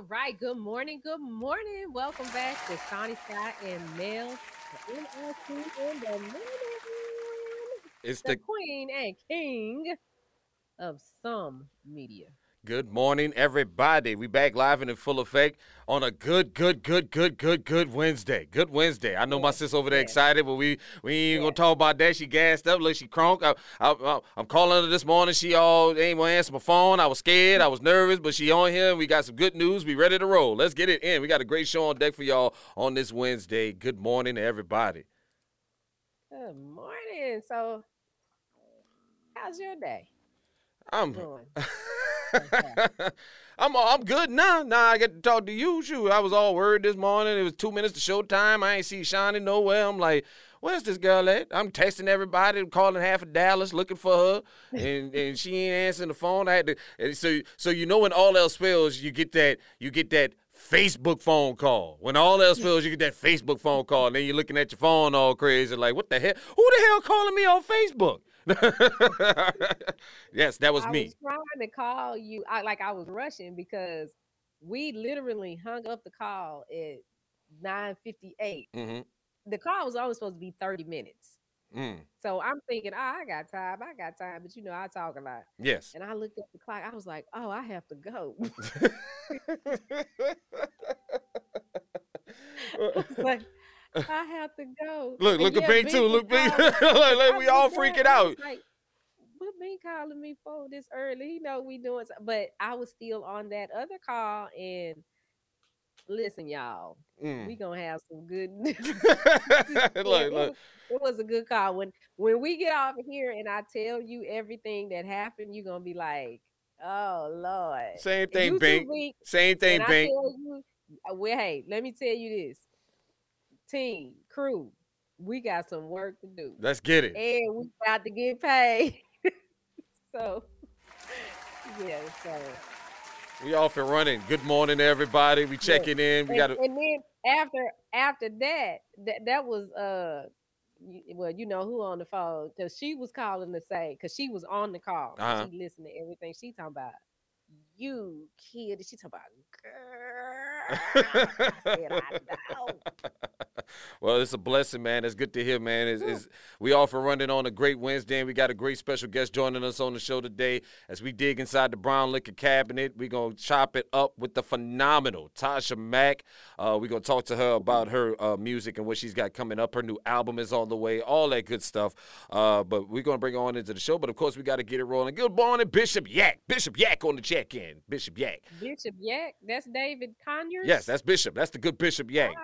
All right. Good morning. Good morning. Welcome back to Sonny Scott and Mel. the in the morning. It's The the queen and king of some media. Good morning, everybody. We back live and in full effect on a good, good, good, good, good, good Wednesday. Good Wednesday. I know my sis over there yes. excited, but we we ain't gonna talk about that. She gassed up, look, she crunk. I, I, I'm calling her this morning. She all ain't gonna answer my phone. I was scared. I was nervous, but she on here. We got some good news. We ready to roll. Let's get it in. We got a great show on deck for y'all on this Wednesday. Good morning, everybody. Good morning. So, how's your day I'm? I'm I'm good now. Now I get to talk to you. Shoot, I was all worried this morning. It was two minutes to showtime. I ain't see Shawnee nowhere. I'm like, where's this girl at? I'm texting everybody, calling half of Dallas looking for her, and and she ain't answering the phone. I had to. And so so you know when all else fails, you get that you get that. Facebook phone call. When all else fails, you get that Facebook phone call, and then you're looking at your phone all crazy, like, what the hell? Who the hell calling me on Facebook? yes, that was I me. was trying to call you. I like I was rushing because we literally hung up the call at 9:58. hmm The call was only supposed to be 30 minutes. Mm. So I'm thinking, oh, I got time. I got time. But you know, I talk a lot. Yes. And I looked at the clock. I was like, oh, I have to go. Like, I have to go. Look, look at me too. Look, calling- like, like we all freaking him, I was out. Like, what been calling me for this early? He know we doing something. But I was still on that other call. And listen, y'all, we Mm. gonna have some good look, it, look. was, it was a good call. When when we get off of here and I tell you everything that happened, you're gonna be like, "Oh Lord." Same thing, you Bink. Same thing, When I Bink. you, uh, well, hey, let me tell you this, team, crew, we got some work to do, Let's get it. and we got to get paid. so, yeah, so. We off and running. Good morning, everybody. We checking in. We and, got to. and then after after that, that that was uh, well, you know who on the phone because she was calling to say because she was on the call. Uh-huh. She listened to everything she talking about. You kid, she talking about girl. I said, I know. well, it's a blessing, man. It's good to hear, man. It's, it's, we off and running on a great Wednesday, and we got a great special guest joining us on the show today as we dig inside the Brown Liquor Cabinet. We're going to chop it up with the phenomenal Tasha Mack. Uh, we're going to talk to her about her uh, music and what she's got coming up. Her new album is on the way, all that good stuff. Uh, but we're going to bring her on into the show. But of course, we got to get it rolling. Good morning, Bishop Yak. Bishop Yak on the check in. Bishop Yak. Bishop Yak, that's David Conyers. Yes, that's Bishop. That's the good Bishop Yak.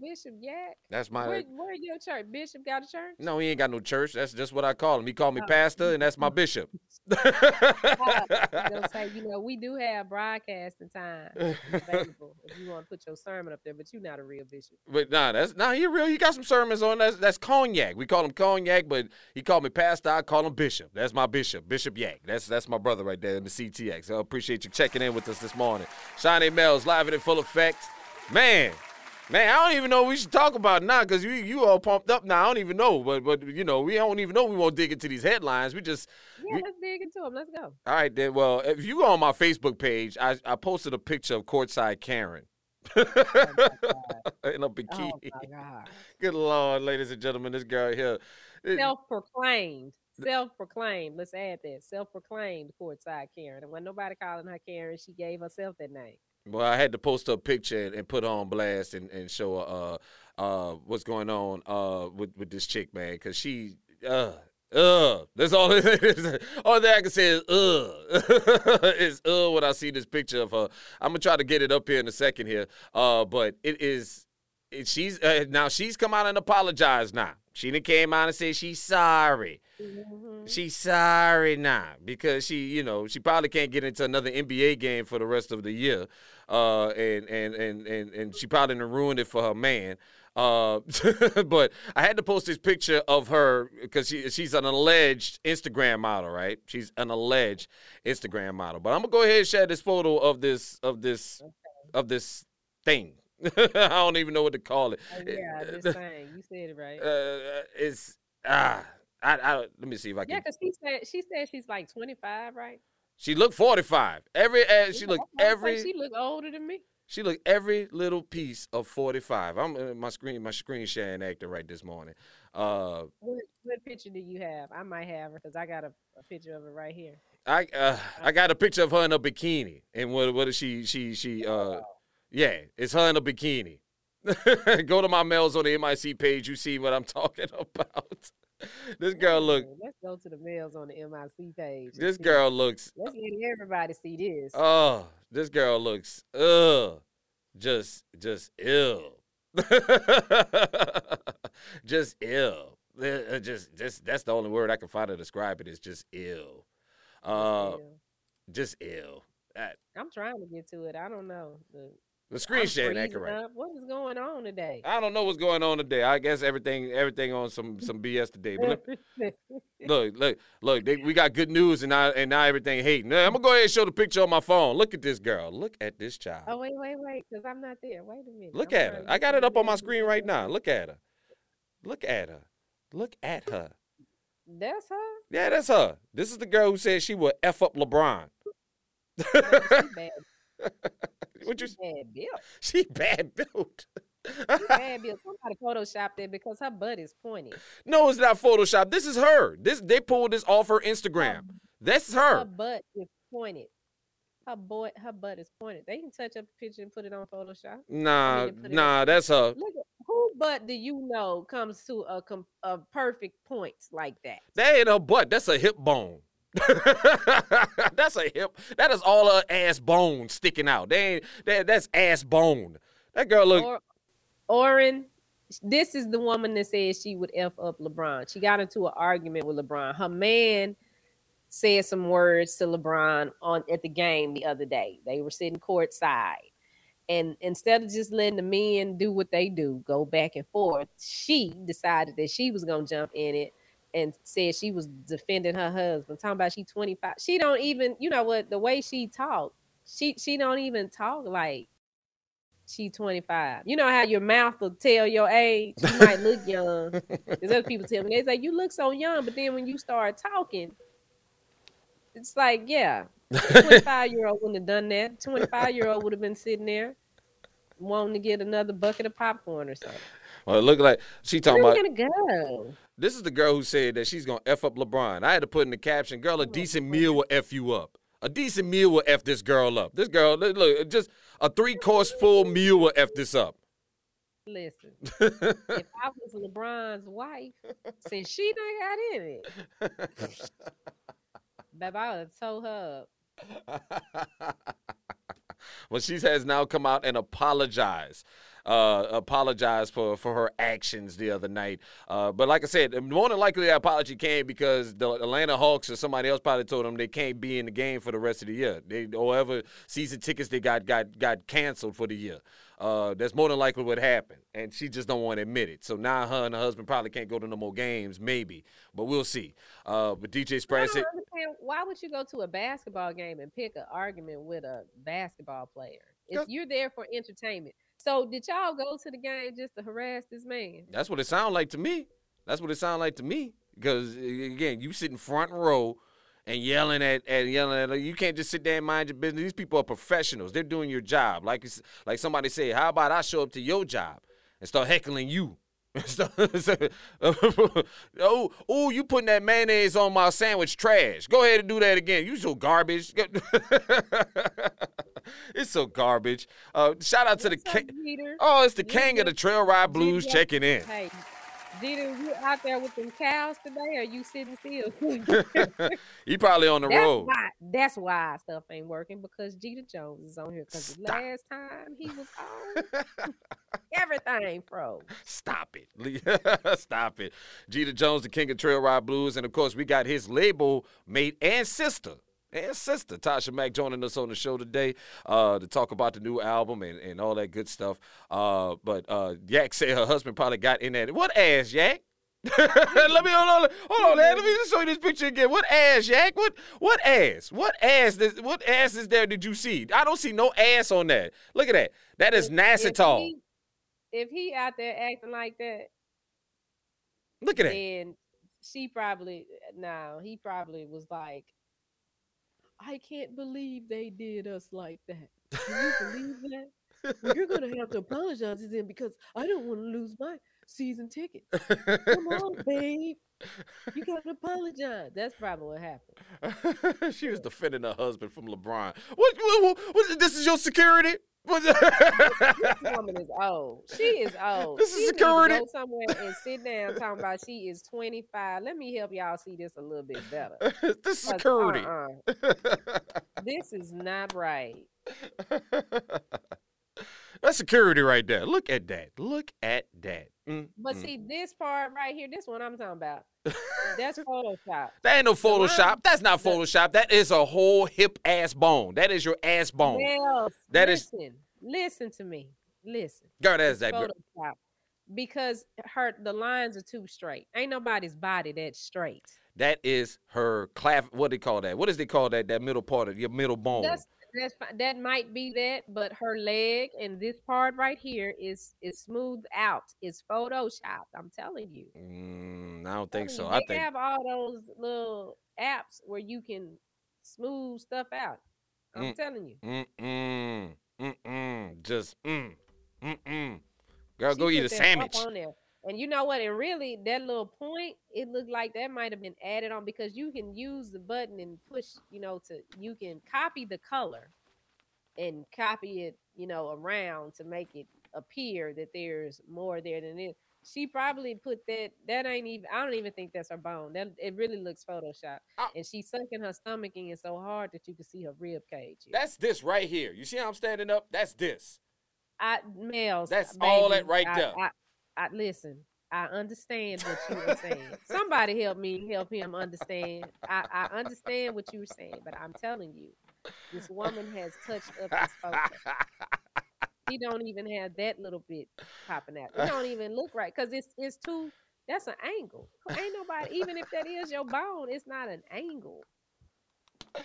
Bishop Yak. That's my. Where, where your church? Bishop got a church? No, he ain't got no church. That's just what I call him. He called me Oh. pastor, and that's my bishop. I say, you know, we do have broadcasting time available if you want to put your sermon up there, but you're not a real bishop. but nah, that's nah. He real. He got some sermons on. That's that's cognac. We call him cognac, but he called me pastor. I call him bishop. That's my bishop, Bishop Yak. That's that's my brother right there in the CTX. I appreciate you checking in with us this morning. Shiny Mel's live and in full effect. Man, man, I don't even know what we should talk about now because you you all pumped up now. I don't even know, but but you know we don't even know we won't dig into these headlines. We just Yeah, We- let's dig into them. Let's go. All right, then. Well, if you go on my Facebook page, I, I posted a picture of courtside Karen oh in a Oh bikini. my God. Good lord, ladies and gentlemen, this girl here. Self-proclaimed. Self-proclaimed. Let's add that. Self-proclaimed courtside Karen. And when nobody calling her Karen, she gave herself that name. Well, I had to post a picture and, and put on blast and, and show uh uh what's going on uh with with this chick, man, because she uh. Uh, that's all. It is. All that I can say is uh. is uh when I see this picture of her. I'm gonna try to get it up here in a second here. Uh, but it is. It, she's uh, now she's come out and apologized now. She done came out and said she's sorry. Mhm. She's sorry now because she, you know, she probably can't get into another NBA game for the rest of the year, uh, and and and and and she probably ruined it for her man. Uh, but I had to post this picture of her because she, she's an alleged Instagram model, right? She's an alleged Instagram model. But I'm gonna go ahead and share this photo of this of this of this thing. I don't even know what to call it. Oh, yeah, this thing. You said it right. Uh, it's ah, I, I let me see if I can. Yeah, because she said she said she's like 25, right? She looked 45. Every uh, she looked I was like, every She look older than me. she looked every little piece of 45. I'm uh, my screen my screen sharing actor right this morning. Uh What, what picture do you have? I might have her because I got a, a picture of her right here. I uh I got a picture of her in a bikini. And what what is she she she uh yeah, it's her in a bikini. Go to my mails on the MIC page, you see what I'm talking about. this girl look Let's go to the mails on the MIC page. this girl looks Let's let everybody see this. Oh, this girl looks ugh, just just ill, just ill. Uh, uh, Just just that's the only word I can find to describe it is just ill. Uh, just ill. That, I'm trying to get to it. I don't know. The, the screen sharing accurate. up. What is going on today? I don't know what's going on today. I guess everything everything on some some BS today. But look, look, look, look they, we got good news and now and now everything hating. I'm gonna go ahead and show the picture on my phone. Look at this girl. Look at this child. oh wait, wait, wait, because I'm not there. Wait a minute. Look I'm at her. I got it up on my screen right now. Look at her. Look at her. Look at her. That's her. Yeah, that's her. This is the girl who said she would F up LeBron. No. what you bad built. she bad built. Bad built. Somebody photoshopped it because her butt is pointed. no, it's not Photoshop. This is her. This they pulled this off her Instagram. That's Her her. butt is pointed. Her boy, her butt is pointed. They can touch up a picture and put it on Photoshop. Nah, to put it nah, that's her. Look at who butt do you know comes to a a perfect point like that? That ain't her butt. That's a hip bone. that's a hip. That is all her ass bone sticking out. They ain't that, that's ass bone. That girl look Or, Oren, this is the woman that said she would f up LeBron. She got into an argument with LeBron. Her man said some words to LeBron on at the game the other day. They were sitting courtside. And instead of just letting the men do what they do, go back and forth, she decided that she was gonna jump in it and said she was defending her husband. Talking about she 25. She don't even, you know what, the way she talked, she she don't even talk like she 25. You know how your mouth will tell your age. You might look young. There's other people tell me they say you look so young, but then when you start talking, it's like, yeah, 25 year old wouldn't have done that. 25 year old would have been sitting there wanting to get another bucket of popcorn or something. well, it looked like she talking Where about gonna go? This is the girl who said that she's gonna f up LeBron. I had to put in the caption, "Girl, a decent meal will f you up. A decent meal will f this girl up. This girl, look, look just a three course full meal will f this up." Listen, if I was LeBron's wife, since she done got in it, baby, I would have told her up. well, she has now come out and apologized. Uh, apologized for for her actions the other night. Uh, but like I said, more than likely that apology came because the Atlanta Hawks or somebody else probably told them they can't be in the game for the rest of the year. They or whatever season tickets they got got got canceled for the year. Uh, that's more than likely what happened, and she just don't want to admit it. So now her and her husband probably can't go to no more games, maybe, but we'll see. Uh, but DJ Spratt said, why would you go to a basketball game and pick an argument with a basketball player if you're there for entertainment? So did y'all go to the game just to harass this man? That's what it sounded like to me. That's what it sounded like to me. Because again, you sitting front row and yelling at and yelling at. You can't just sit there and mind your business. These people are professionals. They're doing your job. Like like somebody said, how about I show up to your job and start heckling you? oh, oh, you putting that mayonnaise on my sandwich? Trash. Go ahead and do that again. You so garbage. it's so garbage. Uh, shout out to the What's up, king. Jeter? Oh, it's the king of the trail ride blues checking in. Hey, Jeter, you out there with them cows today, or you sitting still? he probably on the that's road. why. That's why stuff ain't working because Jeter Jones is on here. Because the last time he was on, everything froze. Stop it. Stop it. Jeter Jones, the king of trail ride blues. And of course, we got his label mate and sister. And sister Tasha Mack joining us on the show today uh, to talk about the new album and, and all that good stuff. Uh, but uh, Yak said her husband probably got in that. What ass, Yak? Let me hold on, hold on, man. Let me just show you this picture again. What ass, Yak? What what ass? What ass? This, what ass is there? Did you see? I don't see no ass on that. Look at that. That is Nassitol. If he, if he out there acting like that, Look at that. And she probably no, he probably was like, I can't believe they did us like that. Can you believe that? Well, you're gonna have to apologize to them because I don't want to lose my season ticket. Come on, babe. You gotta apologize. That's probably what happened. she was defending her husband from LeBron. What, what, what, what this is your security? This woman is old. She is old. This is She to security. Go somewhere and sit down talking about she is 25. Let me help y'all see this a little bit better. this 'Cause, security. uh-uh, this is not right. That's security right there. Look at that. Look at that. Mm, But mm. see, this part right here, this one I'm talking about. That's Photoshop. that ain't no Photoshop. That's not Photoshop. That is a whole hip ass bone. That is your ass bone. Well, That is- listen, listen to me. Listen. Girl, that's that. girl. Photoshop. Because her the lines are too straight. Ain't nobody's body that straight. That is her clav. What do they call that? What does they call that? That middle part of your middle bone. That's that's that might be that, but her leg and this part right here is is smoothed out. It's photoshopped. I'm telling you. Mm, I don't think so. I they think have all those little apps where you can smooth stuff out. I'm Mm. telling you. Mm mm mm mm. Just mm mm mm. Girl, She go eat a sandwich. And you know what? And really, that little point, it looked like that might have been added on because you can use the button and push, you know, to you can copy the color and copy it, you know, around to make it appear that there's more there than it. She probably put that. That ain't even. I don't even think that's her bone. That it really looks photoshopped. Oh. Ah. And she's sucking her stomach in so hard that you can see her rib cage. here. That's this right here. You see how I'm standing up? That's this. I males. That's all that baby, right I- there. I, I, listen. I understand what you were saying. Somebody help me help him understand. I, I understand what you were saying, but I'm telling you, this woman has touched up this photo. He don't even have that little bit popping out. It don't even look right because it's it's too. That's an angle. Ain't nobody. Even if that is your bone, it's not an angle.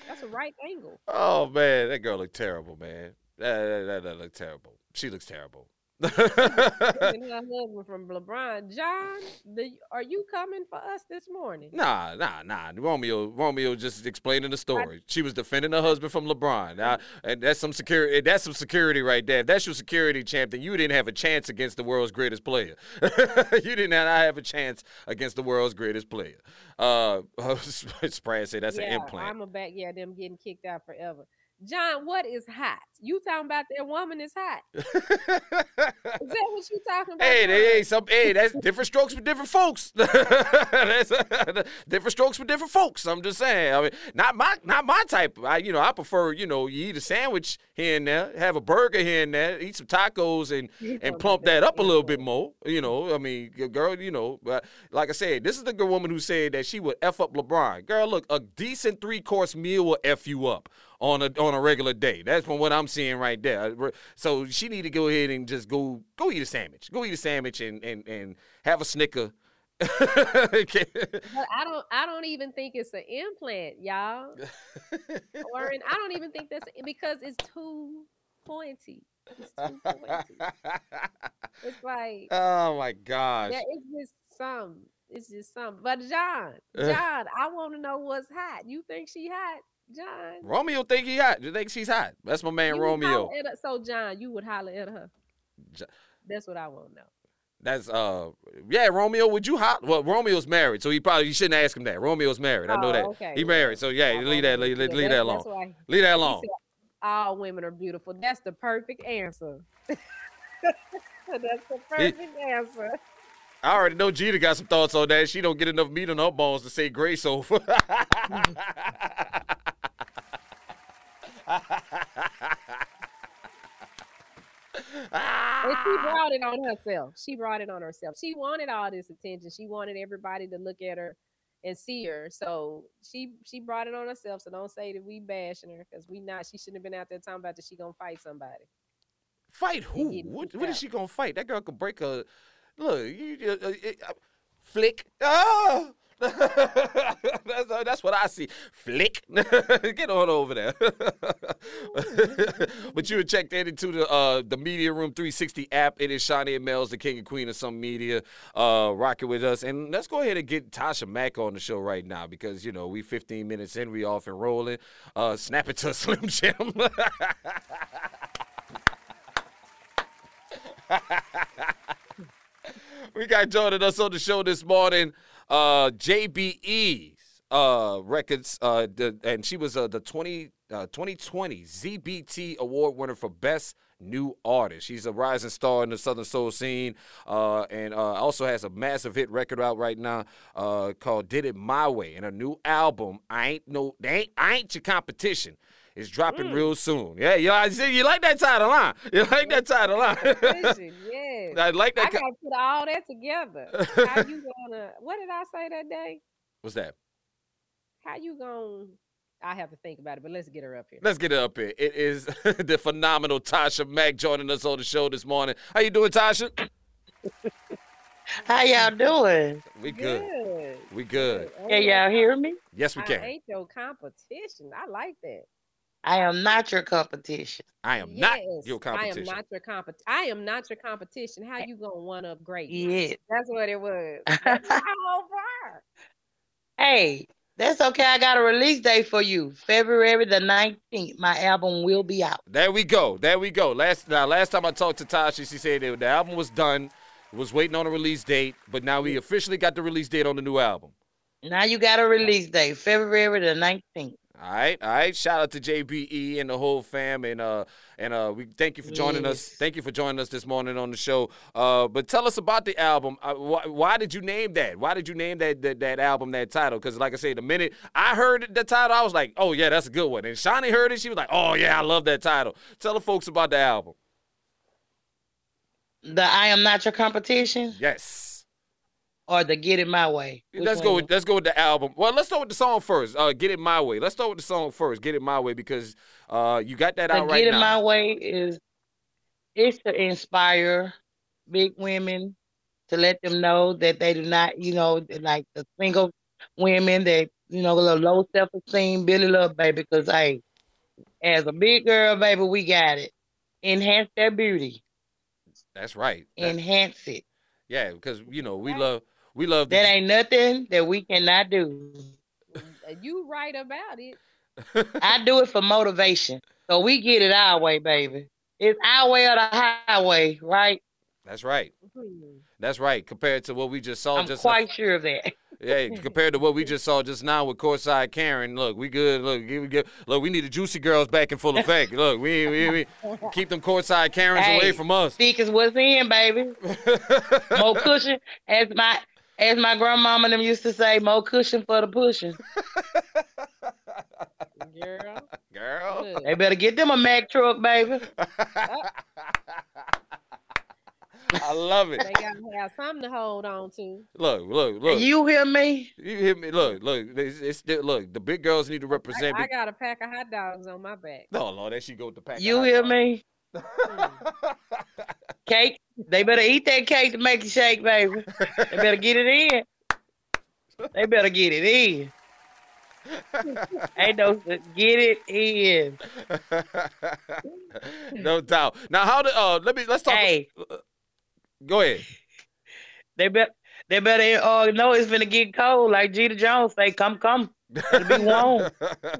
That's a right angle. oh man, that girl looked terrible, man. That that, that, that looked terrible. She looks terrible. from LeBron. John, the, are you coming for us this morning? Nah, nah, nah. Romeo, Romeo just explaining the story. She was defending her husband from LeBron. And that's some security. That's some security right there. If that's your security champ, then you didn't have a chance against the world's greatest player. you did not have a chance against the world's greatest player. Uh, Spratt said that's yeah, an implant. I'm a back. Yeah, them getting kicked out forever. John, what is hot? You talking about that woman is hot? Is that what you talking about? Hey, they, hey, some, hey, that's different strokes for different folks. that's different strokes for different folks. I'm just saying. I mean, not my, not my type. I, you know, I prefer, you know, you eat a sandwich here and there, have a burger here and there, eat some tacos, and and plump that up a little bit more. You know, I mean, girl, you know, but like I said, this is the good woman who said that she would f up LeBron. Girl, look, a decent three course meal will f you up on a on a regular day. That's from what I'm seeing right there. Uh, So she need to go ahead and just go go eat a sandwich. Go eat a sandwich and and and have a snicker. Okay. But I don't. I don't even think it's an implant, y'all. Or an, I don't even think that's because it's too pointy. It's too pointy. It's like oh my gosh. yeah, it's just some. It's just some. But John. John, I want to know what's hot. You think she hot, John? Romeo think he hot. You think she's hot? That's my man You Romeo. So John, you would holler at her. That's what I want to know. That's uh yeah, Romeo, would you hot? Well, Romeo's married, so he probably you shouldn't ask him that. Romeo's married. I know Oh, that. okay, He married. So yeah, leave that leave, leave that alone. Why Leave that alone. said all women are beautiful. That's the perfect answer. that's the perfect answer. I already know Jeter got some thoughts on that. She don't get enough meat on her bones to say grace over. And she brought it on herself. She brought it on herself. She wanted all this attention. She wanted everybody to look at her and see her. So she she brought it on herself. So don't say that we bashing her because we not. She shouldn't have been out there talking about that she gonna fight somebody. fight who? What, what is she gonna fight? That girl could break her. Look, you uh, uh, uh, flick. Ah, that's, uh, that's what I see. Flick. Get on over there. but you had checked in into the uh, the Media Room 360 app. It is Shawnee and Mel's, the king and queen of some media, uh, rocking with us. And let's go ahead and get Tasha Mack on the show right now because, you know, we 15 minutes in, we off and rolling. Uh, snap it to Slim Jim. we got joining us on the show this morning, uh, JBE's uh, records, uh, the, and she was uh, the 20, uh, 2020 ZBT Award winner for Best New Artist. She's a rising star in the Southern Soul scene, uh, and uh, also has a massive hit record out right now uh, called "Did It My Way." And a new album, "I Ain't No, they ain't, I Ain't Your Competition." is dropping Mm. real soon. Yeah, you, you like that title, huh? You like that title, huh? Listen, yes. I like that. I gotta put all that together. How you gonna? What did I say that day? What's that? How you gonna? I have to think about it, but let's get her up here. Let's get her up here. It is the phenomenal Tasha Mack joining us on the show this morning. How you doing, Tasha? How y'all doing? We good. Good. We good. Ain't Can y'all hear me? Yes, we I can. ain't your competition. I like that. I am not your competition. I am not your competition. I am not your competition. I am not your competition. How eh, you gonna one up great? Yes. That's what it was. That's my whole. Hey, that's okay. I got a release date for you. February the 19th. My album will be out. There we go. There we go. Last now, last time I talked to Tasha, she said that the album was done, was waiting on a release date, but now we officially got the release date on the new album. Now you got a release date, February the 19th. All right, all right. Shout out to JBE and the whole fam, and uh, and uh, we thank you for joining us. Thank you for joining us this morning on the show. Uh, but tell us about the album. Uh, why, why did you name that? Why did you name that that, that album that title? Because like I said, the minute I heard the title, I was like, oh yeah, that's a good one. And Shawnee heard it, she was like, oh yeah, I love that title. Tell the folks about the album. The I Am Not Your Competition Yes. Or the Get It My Way? Which let's go. With, let's go with the album. Well, let's start with the song first. Uh, Get it my way. Let's start with the song first. Get it my way because uh, you got that The out Get right It now. My Way is it's to inspire big women to let them know that they do not, you know, like the single women that, you know, a little low self esteem, Billy Love baby, because hey, as a big girl, baby, we got it. Enhance their beauty. That's right. Enhance it. yeah, because you know we love we love. That The, ain't nothing that we cannot do. You right about it. I do it for motivation. So we get it our way, baby. It's our way or the highway, right? That's right. Hmm. That's right. Compared to what we just saw I'm just quite sure of that. yeah, compared to what we just saw just now with courtside Karen. Look, we good. Look, we get, look, we need the juicy girls back in full effect. Look, we we, we keep them courtside Karens away from us. Thick is what's in, baby. More cushion, as my as my grandmama and them used to say, more cushion for the pushing. Girl. Girl. look. They better get them a Mack truck, baby. I love it. They gotta have something to hold on to. Look, look, look. You hear me? You hear me? Look, look. It's, it's still, look. The big girls need to I, represent. I big- got a pack of hot dogs on my back. no, Lord, there she go with the pack. of You hot hear dogs. me? Cake. They better eat that cake to make it shake, baby. They better get it in. They better get it in. Ain't no get it in. no doubt. Now, how to? Uh, let me. Let's talk. Hey, Go ahead. they better they better uh know it's gonna get cold. Like Jeter Jones say, come, come. It'll be warm.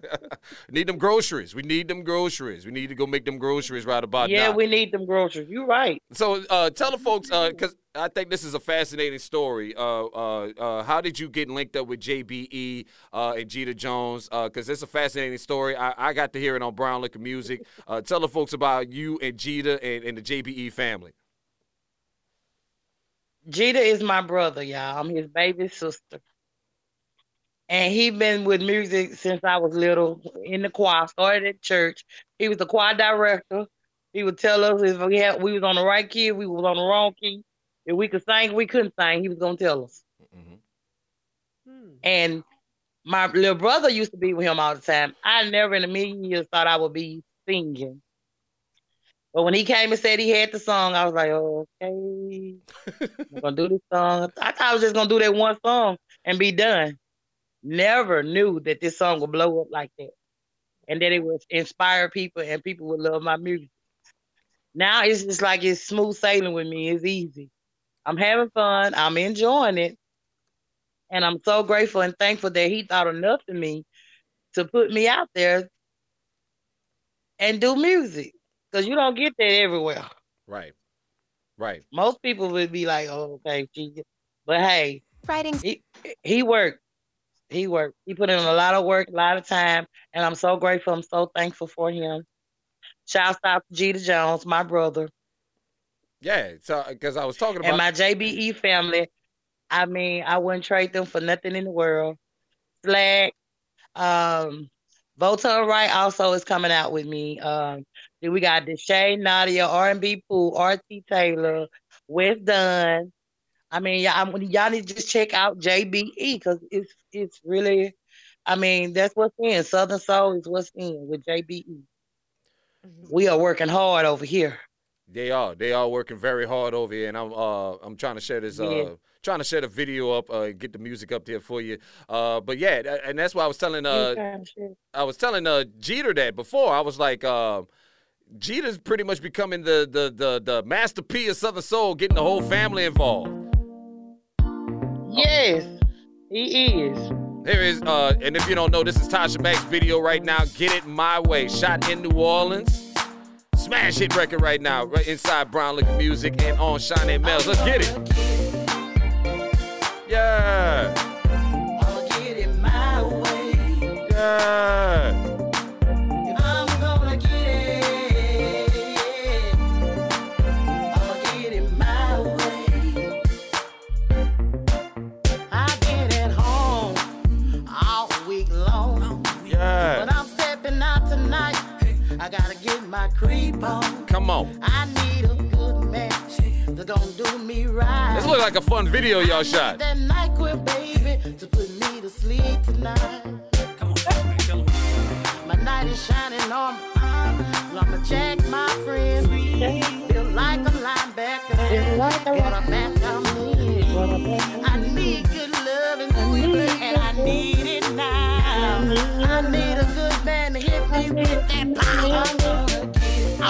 need them groceries. We need them groceries. We need to go make them groceries right about yeah, now. we need them groceries. You're right. So, uh, tell the folks, because I think this is a fascinating story. Uh, uh, uh, how did you get linked up with JBE uh, and Jeter Jones? Because it's a fascinating story. I, I got to hear it on Brown Liquor Music. Uh, tell the folks about you and Jeter and, and the JBE family. Jeter is my brother, y'all. I'm his baby sister. And he been with music since I was little in the choir. Started at church. He was the choir director. He would tell us if we had we was on the right key, if we was on the wrong key. If we could sing, we couldn't sing. He was gonna tell us. Mhm. Hmm. And my little brother used to be with him all the time. I never in a million years thought I would be singing. But when he came and said he had the song, I was like, okay, I'm gonna do this song. I thought I was just gonna do that one song and be done. Never knew that this song would blow up like that, and that it would inspire people and people would love my music. Now it's just like it's smooth sailing with me. It's easy. I'm having fun. I'm enjoying it, and I'm so grateful and thankful that he thought enough of me to put me out there and do music because you don't get that everywhere. Right. Right. Most people would be like, "Oh, okay," she, but hey, Writing he he worked. He worked. He put in a lot of work, a lot of time, and I'm so grateful. I'm so thankful for him. Shouts out to Jeter Jones, my brother, Yeah. So because I was talking about and my JBE family. I mean, I wouldn't trade them for nothing in the world. Slack, um, Voton Wright also is coming out with me. Um, then we got Deshae, Nadia, R&B Pool, RT Taylor, West Dunn. I mean, y'all, y'all need to just check out JBE because it's it's really, I mean, that's what's in. Southern Soul is what's in with JBE. We are working hard over here. They are. They are working very hard over here, and I'm uh I'm trying to share this uh Yeah. trying to share the video up, uh get the music up there for you. Uh but yeah, tha- and that's why I was telling uh Okay, sure. I was telling uh Jeter that before. I was like um Jeter's pretty much becoming the the the the master P of Southern Soul, getting the whole family involved. Yes, he is. Here is uh and if you don't know, this is Tasha Mack's video right now. Get it my way. Shot in New Orleans. Smash hit record right now, right inside Brown Liquor Music and on Shine Mel's. Let's get it. Yeah. I'ma get it my way. Yeah. My creep on. Come on. I need a good man that's gonna do me right. This look like a fun video y'all shot. That NyQuil, baby, to put me to sleep tonight. My night is shining on me. I'ma check my friends. Feel like a linebacker. Quarterback, I'm in. I need good loving, and I need it now. I need a good man to hit me with that power.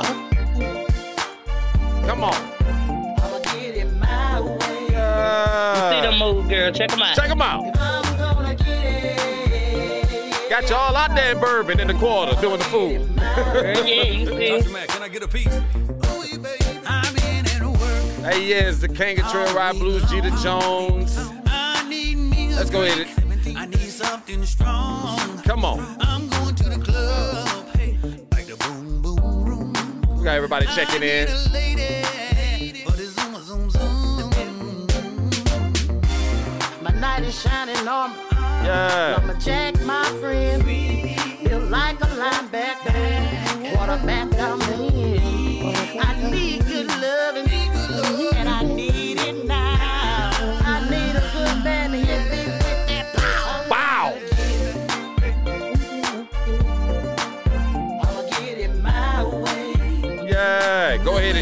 I'm gonna. Come on. I'ma get it my way. See the them move, girl. Check them out. Check them out. I'm gonna get it. Got you all out there in Bourbon in the quarter doing the food. Yeah, you see. Dr. Mac, can I get a piece? Oh, yeah, baby. I've been at work. Hey, yeah, it's the King of Trail Ride Blues, Jeter Jones. I need me a Let's go drink. ahead. I need something strong. Come on. We got everybody checking in. need a lady for the zoom, zoom, zoom. My night is shining on. Yeah. I'ma check my friends. Feel like a linebacker. Quarterback, I'm in. I need good loving.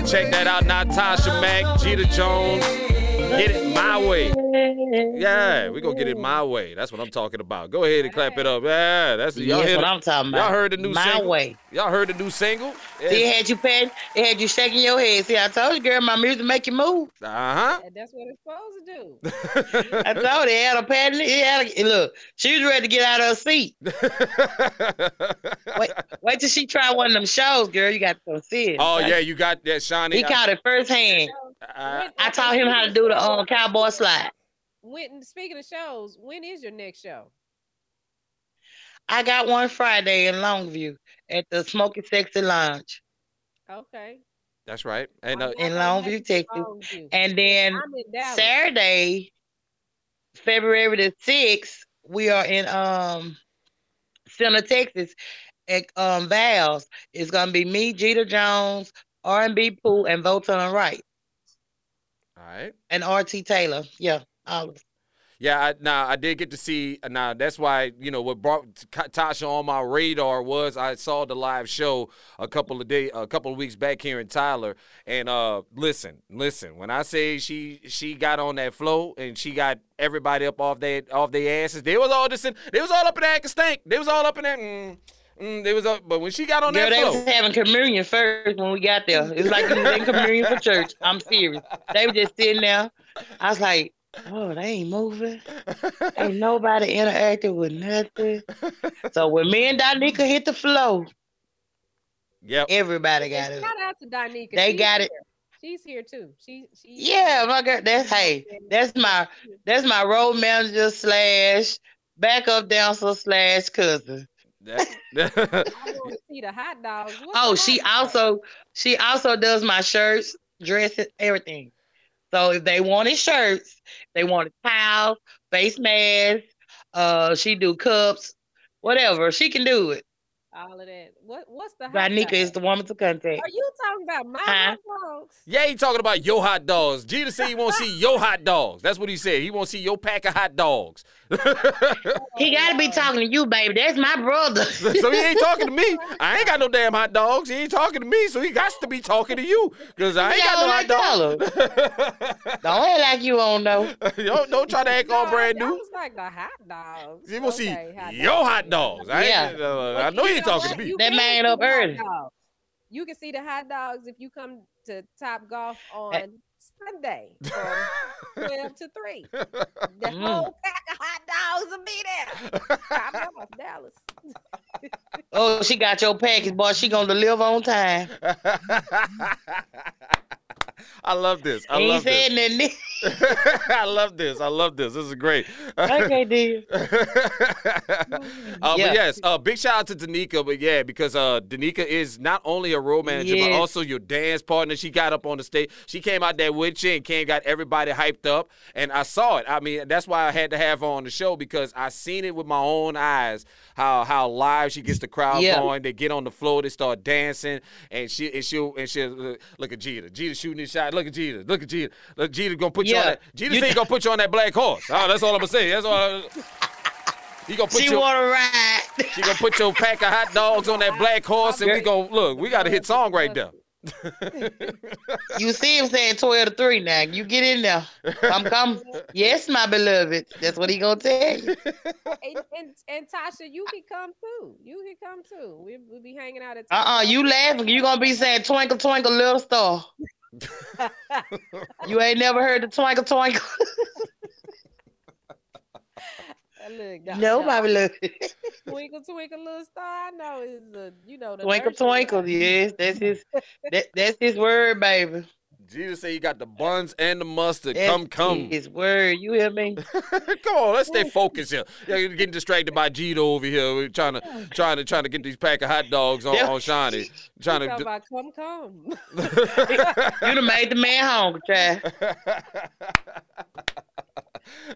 Check that out. Natasha Mack, Jeter Jones. Get it my way. Yeah, we're gonna get it my way. That's what I'm talking about. Go ahead and clap it up. Yeah, that's y'all, That's heard what it- I'm talking about. y'all heard the new My single. way. Y'all heard the new single? See, it had you patting, it had you shaking your head. See, I told you, girl, my music make you move. Uh And That's what it's supposed to do. I told you, it had a patting. It had a, look, she was ready to get out of her seat. Wait, wait till she try one of them shows, girl. You got to come see it. oh yeah, you got that, Shawnee. He caught it firsthand. I- I taught him how to do the um, cowboy slide. When speaking of shows, when is your next show? I got one Friday in Longview at the Smoky Sexy Lounge Okay. that's right. And uh, in Longview, in Texas. Longview. And then I'm in Dallas. Saturday, February the 6th, we are in um Center, Texas at um Val's. It's gonna be me, Jeter Jones, R and B Pooh, and Voton Wright all right. and RT Taylor. Yeah, all. Yeah, I, now I did get to see. Now that's why you know what brought Ka- Tasha on my radar was I saw the live show a couple of day, a couple of weeks back here in Tyler. And uh, listen, listen. When I say she she got on that flow and she got everybody up off their off their asses, they was all just in, they was all up in that stink. They was all up in that. Mm, mm, they was up, but when she got on Girl, that they flow, was having communion first when we got there. It was like we was in communion for church. I'm serious. They were just sitting there. I was like, oh, they ain't moving. Ain't nobody interacting with nothing. So when me and Donica hit the flow, yep. everybody got it. Shout out to Donika. They She's got it. She's here too. She she Yeah, my girl. That's hey, that's my that's my road manager slash backup dancer slash cousin. That- I want to see the hot dogs. What's Oh, the she hot also she also does my shirts, dresses, everything. So if they wanted shirts, they wanted towels, face masks, uh, she do cups, whatever. She can do it. All of that. What what's the hot Vanika is the woman to contact. Are you talking about my Huh? hot dogs? yeah, he talking about your hot dogs. Jeter said he want to see your hot dogs. That's what he said. He want to see your pack of hot dogs. He gotta be talking to you, baby. That's my brother. so he ain't talking to me. I ain't got no damn hot dogs. He ain't talking to me, so he got to be talking to you because I ain't got no hot dogs. Don't act like you don't know. don't, don't try to act all No, brand I new. was like the hot dogs. You want to Okay, hot see your hot dogs. I, ain't, Yeah. uh, I know you ain't know talking what? to me. You That man see up early. dogs. You can see the hot dogs if you come to Top Golf on. Sunday from 12 to 3. The Mm. whole pack of hot dogs will be there. Top Golf, Dallas. Oh, she got your package, boy. She gonna deliver on time. I love this. I love this. I love this. I love this. This is great. okay, dear. uh, But yes, uh, big shout out to Danica. But yeah, because uh, Danica is not only a role manager, but also your dance partner. She got up on the stage. She came out there with you and came got everybody hyped up. And I saw it. I mean, that's why I had to have her on the show because I seen it with my own eyes. How how live she gets the crowd Yeah. going. They get on the floor. They start dancing. And she and she and she look at Jeter. Jeter shooting his shot. Look at Jeter. Look at Jeter. Look, Jeter gonna put you on that. Jeter You- say he gonna put you on that black horse. Oh, that's all I'm gonna say. That's all. I, he gonna put She you. wanna ride. She gonna put your pack of hot dogs on that black horse, and we gonna look. We got a hit song right there. You see him saying 12 to 3 now. You get in there. Come, come. Yes, my beloved. That's what he gonna tell you. And, and, and Tasha, you can come too. You can come too. We, we'll be hanging out at Uh-uh, you laughing. You're gonna be saying twinkle, twinkle, little star. You ain't never heard the twinkle, twinkle. Look, no, no, my beloved. Twinkle, twinkle, little star. I know is the you know the Twinkle, twinkle. Yes, that's his. That, that's his word, baby. Jesus say you got the buns and the mustard. Come, come. His word. You hear me? come on, let's stay focused here. Yeah, you're getting distracted by Jeter over here. We're trying to, trying to, trying to get these pack of hot dogs on, on Shawnee. Trying Talk to. about come, come. You done made the man hungry, child.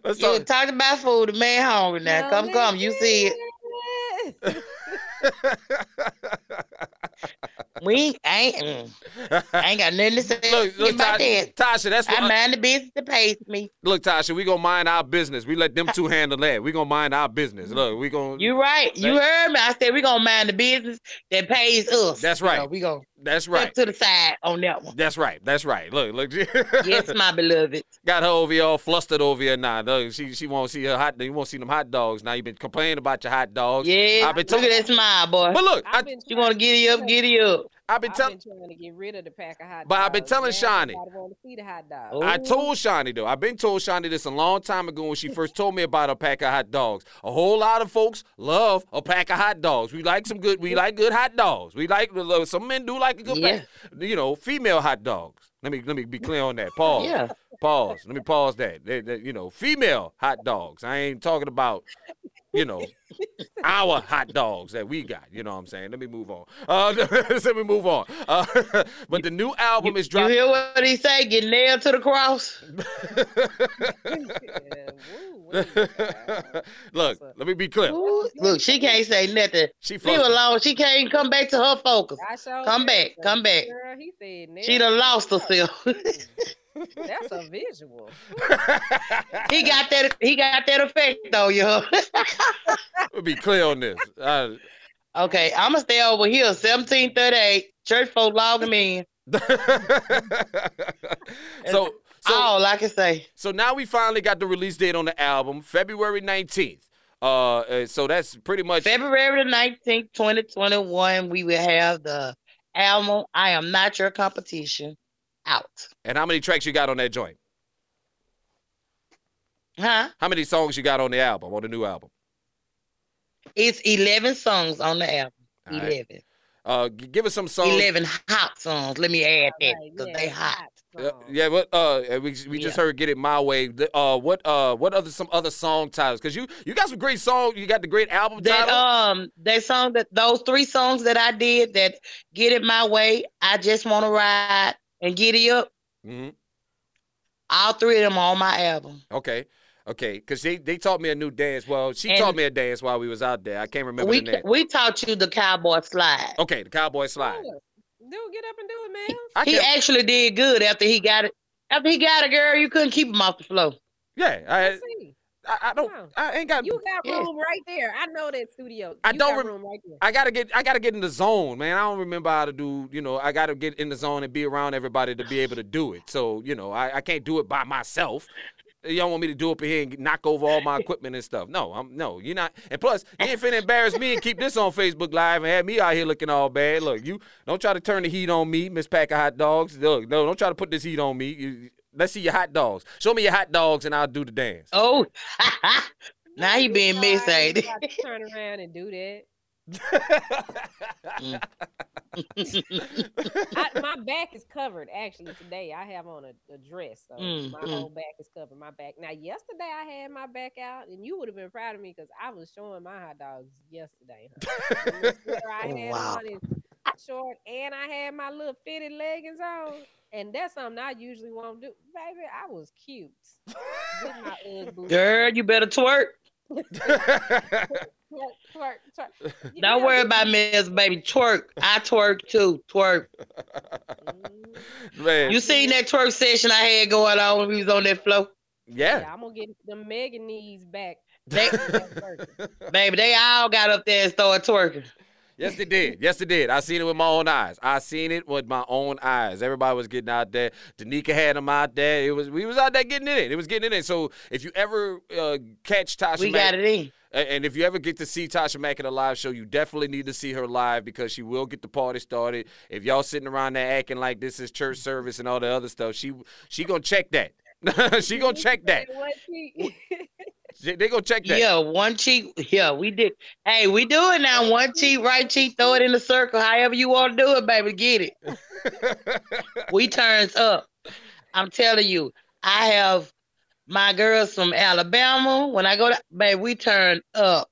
let's You talk. talked about food. The man hungry now. Come, come. You see it. We ain't, I ain't, mm, I ain't got nothing to say Look, look, about Ta- that. Tasha, that's what. I mind the business that pays me. Look, Tasha, we gonna mind our business. We let them two handle that. We gonna mind our business. Look, we gonna. You right. You heard me. I said we gonna mind the business that pays us. That's You know, right. we gonna That's step right. to the side on that one. That's right. That's right. Look, look. Yes, my beloved. Got her over here all flustered over here now. Look, she she won't see her hot. You won't see them hot dogs. Now you been complaining about your hot dogs. Yeah. I've been Look at that smile, boy. But look, I, I've been You want to giddy up, giddy up. I've been I've telling. been trying to get rid of the pack of hot But dogs. I've been telling Now Shawnee. want to see the hot dogs. I told Shawnee though. I've been told Shawnee this a long time ago when she first told me about a pack of hot dogs. A whole lot of folks love a pack of hot dogs. We like some good. We like good hot dogs. We like uh, uh, some men do like a good Yeah. pack. You know, female hot dogs. Let me let me be clear on that. Pause. Yeah. Pause. Let me pause that. They- they- you know, female hot dogs. I ain't talking about, you know, our hot dogs that we got. You know what I'm saying? Let me move on. Uh, let me move on. Uh, but the new album is You dropping. hear what he say? Get nailed to the cross. Yeah, woo, woo. Look, let me be clear. Ooh, look, she can't say nothing. She Leave alone. She can't come back to her focus. Come back, come back. Girl, he said She done lost herself. That's a visual. He got that. He got that effect though, yo. We'll be clear on this. Uh, okay, I'm gonna stay over here. 1738. Church folk logging me in. so, so, All I can say. so now we finally got the release date on the album, February 19th. Uh, uh, so that's pretty much February the 19th, 2021, we will have the album I Am Not Your Competition out. And how many tracks you got on that joint? Huh? How many songs you got on the album, on the new album? It's 11 songs on the album. All right. 11. Uh, give us some songs. 11 hot songs. Let me add that Right, because yeah, they hot. Yeah, song. yeah, what uh we we just Yeah. heard get it my way. Uh what uh what other some other song titles? Cause you you got some great songs. You got the great album That title. um that song that those three songs that I did that get it my way. I just want to ride and get it up. hmm All three of them on my album. Okay. Okay, because they, they taught me a new dance. Well, she And- taught me a dance while we was out there. I can't remember We the name. we taught you the cowboy slide. Okay, the cowboy slide. Dude, Dude, get up and do it, man. I He can't, actually did good after he got it. After he got it, girl, you couldn't keep him off the floor. yeah, I, Let's see. I I don't Wow. I ain't got You got Yeah. room right there. I know that studio. I You don't got rem- room right there. I gotta get I gotta get in the zone, man. I don't remember how to do, you know, I gotta get in the zone and be around everybody to be able to do it. So, you know, I, I can't do it by myself. You don't want me to do up here and knock over all my equipment and stuff. No, I'm no, you're not. And plus, you ain't finna embarrass me and keep this on Facebook Live and have me out here looking all bad. Look, you don't try to turn the heat on me, Miss Pack of Hot Dogs. Look, no, don't try to put this heat on me. You, let's see your hot dogs. Show me your hot dogs and I'll do the dance. Oh, now he being You know missed, I ain't ain't he? turn around and do that. I, my back is covered actually today. I have on a, a dress, so Mm, my mm. whole back is covered. My back. Now, yesterday I had my back out, and you would have been proud of me because I was showing my hot dogs yesterday. Huh? The little sweater I Oh, had wow. on is short, and I had my little fitted leggings on, and that's something I usually won't do. Baby, I was cute with my UGG boots. Girl, you better twerk. Twerk, twerk, twerk. Don't know, worry about me, as baby. Twerk. I twerk too. Twerk. Mm, man, You seen that twerk session I had going on when we was on that flow? yeah. Yeah, I'm gonna get the Megan knees back. They, baby, they all got up there and started twerking. Yes, it did. Yes, it did. I seen it with my own eyes. I seen it with my own eyes. Everybody was getting out there. Danica had them out there. It was we was out there getting in it. It was getting in it. So if you ever uh, catch Tasha, We Mack- got it in. and if you ever get to see Tasha Mack at a live show, you definitely need to see her live because she will get the party started. If y'all sitting around there acting like this is church service and all the other stuff, she she gonna check that. she gonna check that. They gonna check that. Yeah, one cheek. Yeah, we did. Hey, we do it now. One cheek, right cheek, throw it in the circle. However you want to do it, baby, get it. We turns up. I'm telling you, I have my girls from Alabama. When I go to, baby, we turn up.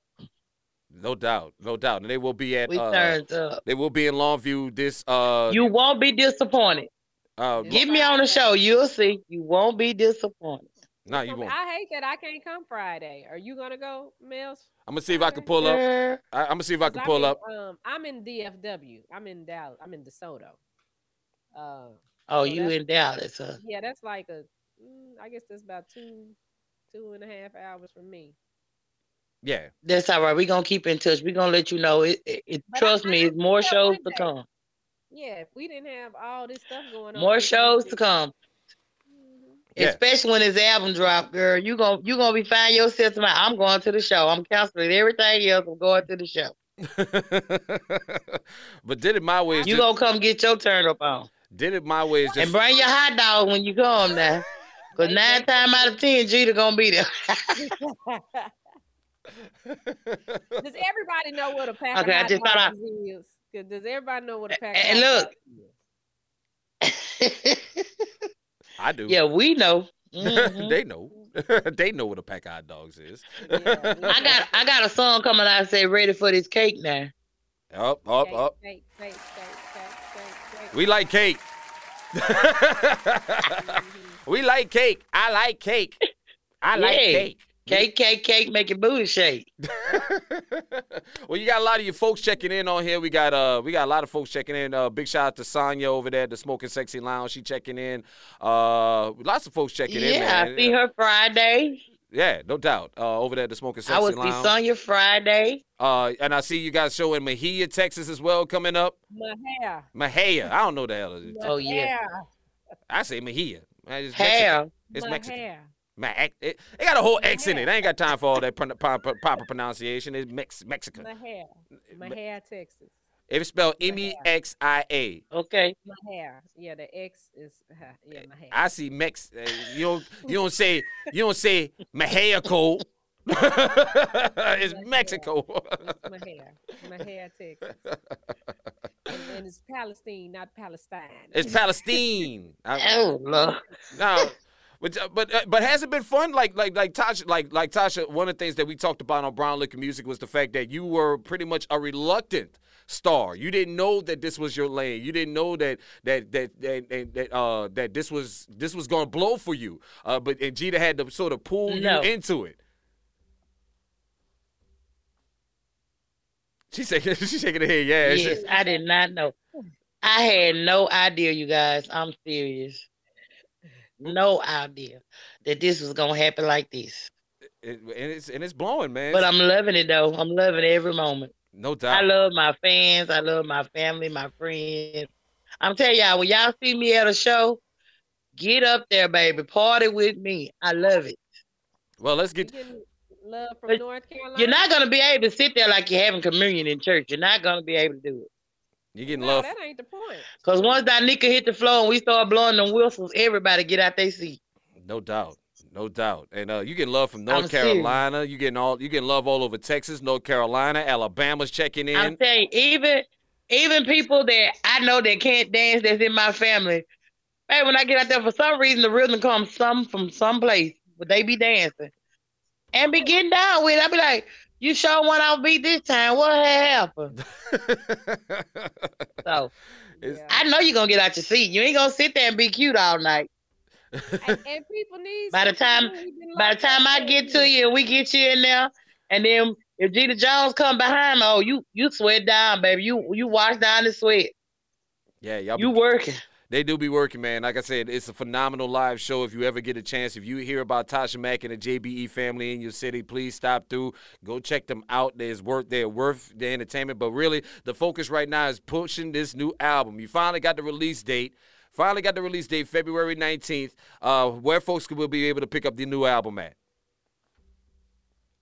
no doubt, no doubt. And they will be at We uh, turns up. they will be in Longview this uh You won't be disappointed. uh Get me on the show. You'll see. You won't be disappointed. No you won't. I hate that I can't come Friday. Are you gonna go, Mills? I'm gonna see if I can pull up. Girl, I, I'm gonna see if I can I'm pull in, up. Um, I'm in DFW. I'm in Dallas. I'm in DeSoto. Uh, Oh, So you in Dallas, huh? yeah, that's like a. mm, I guess that's about two, two and a half hours from me. Yeah. That's all right. We're gonna keep in touch. We're gonna let you know. It, it, it- trust I me, it's more shows one to come. Yeah, if we didn't have all this stuff going on, More shows to weekend- come. Yeah. Especially when his album drop, girl. You gon' you gonna be finding yourself tonight. I'm going to the show. I'm canceling everything else. I'm going to the show. but did it my way You just, gonna come get your turn up on. did it my way is And bring your hot dog when you come now. Cause nine times out of ten, Jeter gonna be there. Does everybody know what a pack Okay, I of just hot thought I- dogs is? 'Cause Does everybody know what a pack And of hot look. dogs is? I do. yeah, we know. Mhm. they know. they know what a pack of hot dogs is. Yeah, I got I got a song coming out. Say ready for this cake now. Up, up, Cake, up. cake, cake, cake, cake, cake, cake. We like cake. we like cake. I like cake. I like Yeah. cake. Cake, cake, cake, make your booty shake. well, you got a lot of your folks checking in on here. We got uh, we got a lot of folks checking in. Uh, big shout out to Sonya over there, at the Smoking Sexy Lounge. She checking in. Uh, lots of folks checking in, Yeah, man. I see her Friday. Yeah, no doubt. Uh, over there, at the Smoking Sexy Lounge. I will see Lounge. Sonya Friday. Uh, and I see you guys showing Mahia, Texas as well coming up. My hair. Mahia, I don't know the hell it is. Oh, yeah. Hair. I say Mahia. Man, it's Hair. Mexican. It's My Mexican. Hair. Ma- it, it got a whole X in it. I ain't got time for all that pron- proper, proper pronunciation. It's Mex- Mexican. My hair. My hair, Texas. If it's spelled M E X I A. Okay. My hair. Yeah, the X is yeah, my hair. I see Mex. Uh, you don't. You don't say. You don't say Mexico. it's Mexico. It's my hair. My hair, Texas. And, and it's Palestine, not Palestine. it's Palestine. I- Oh, Lord. No, but uh, but uh, but has it been fun? Like like like Tasha like like Tasha. One of the things that we talked about on Brown Liquor Music was the fact that you were pretty much a reluctant star. You didn't know that this was your lane. You didn't know that that that that that, that uh that this was this was going to blow for you. Uh, but and Jeter had to sort of pull No. you into it. She's shaking. She's shaking her head. Yeah. Yes, she- I did not know. I had no idea, you guys. I'm serious. No idea that this was gonna happen like this. it- and it's and it's blowing, man. But I'm loving it though. I'm loving every moment. no doubt. I love my fans. I love my family, my friends. I'm telling y'all, when y'all see me at a show, get up there, baby. Party with me. I love it. well, let's get. love from But North Carolina. You're not gonna be able to sit there like you're having communion in church. You're not gonna be able to do it. You're getting No, love. that ain't the point. Cause once that nika hit the floor and we start blowing them whistles, everybody get out their seat. No doubt. No doubt. And uh, you getting love from North I'm serious. Carolina. You getting all you getting love all over Texas, North Carolina, Alabama's checking in. I'm telling you, even even people that I know that can't dance that's in my family. Hey, when I get out there, for some reason the rhythm comes some from some place, but they be dancing and be getting down with. it. I be like, "You sure one off beat this time? What happened?" So It's- Yeah. I know you're gonna get out your seat. You ain't gonna sit there and be cute all night. and, and people need. By the time- to do. By the time I get to you and we get you in there, and then if Jeter Jones come behind, me, oh, you you sweat down, baby. You you wash down the sweat. yeah, y'all You be, working. They do be working, man. Like I said, it's a phenomenal live show. If you ever get a chance, if you hear about Tasha Mack and the JBE family in your city, please stop through. Go check them out. There's worth they're worth the entertainment. But really, the focus right now is pushing this new album. You finally got the release date. Finally got the release date, February 19th. Uh, where folks will be able to pick up the new album at.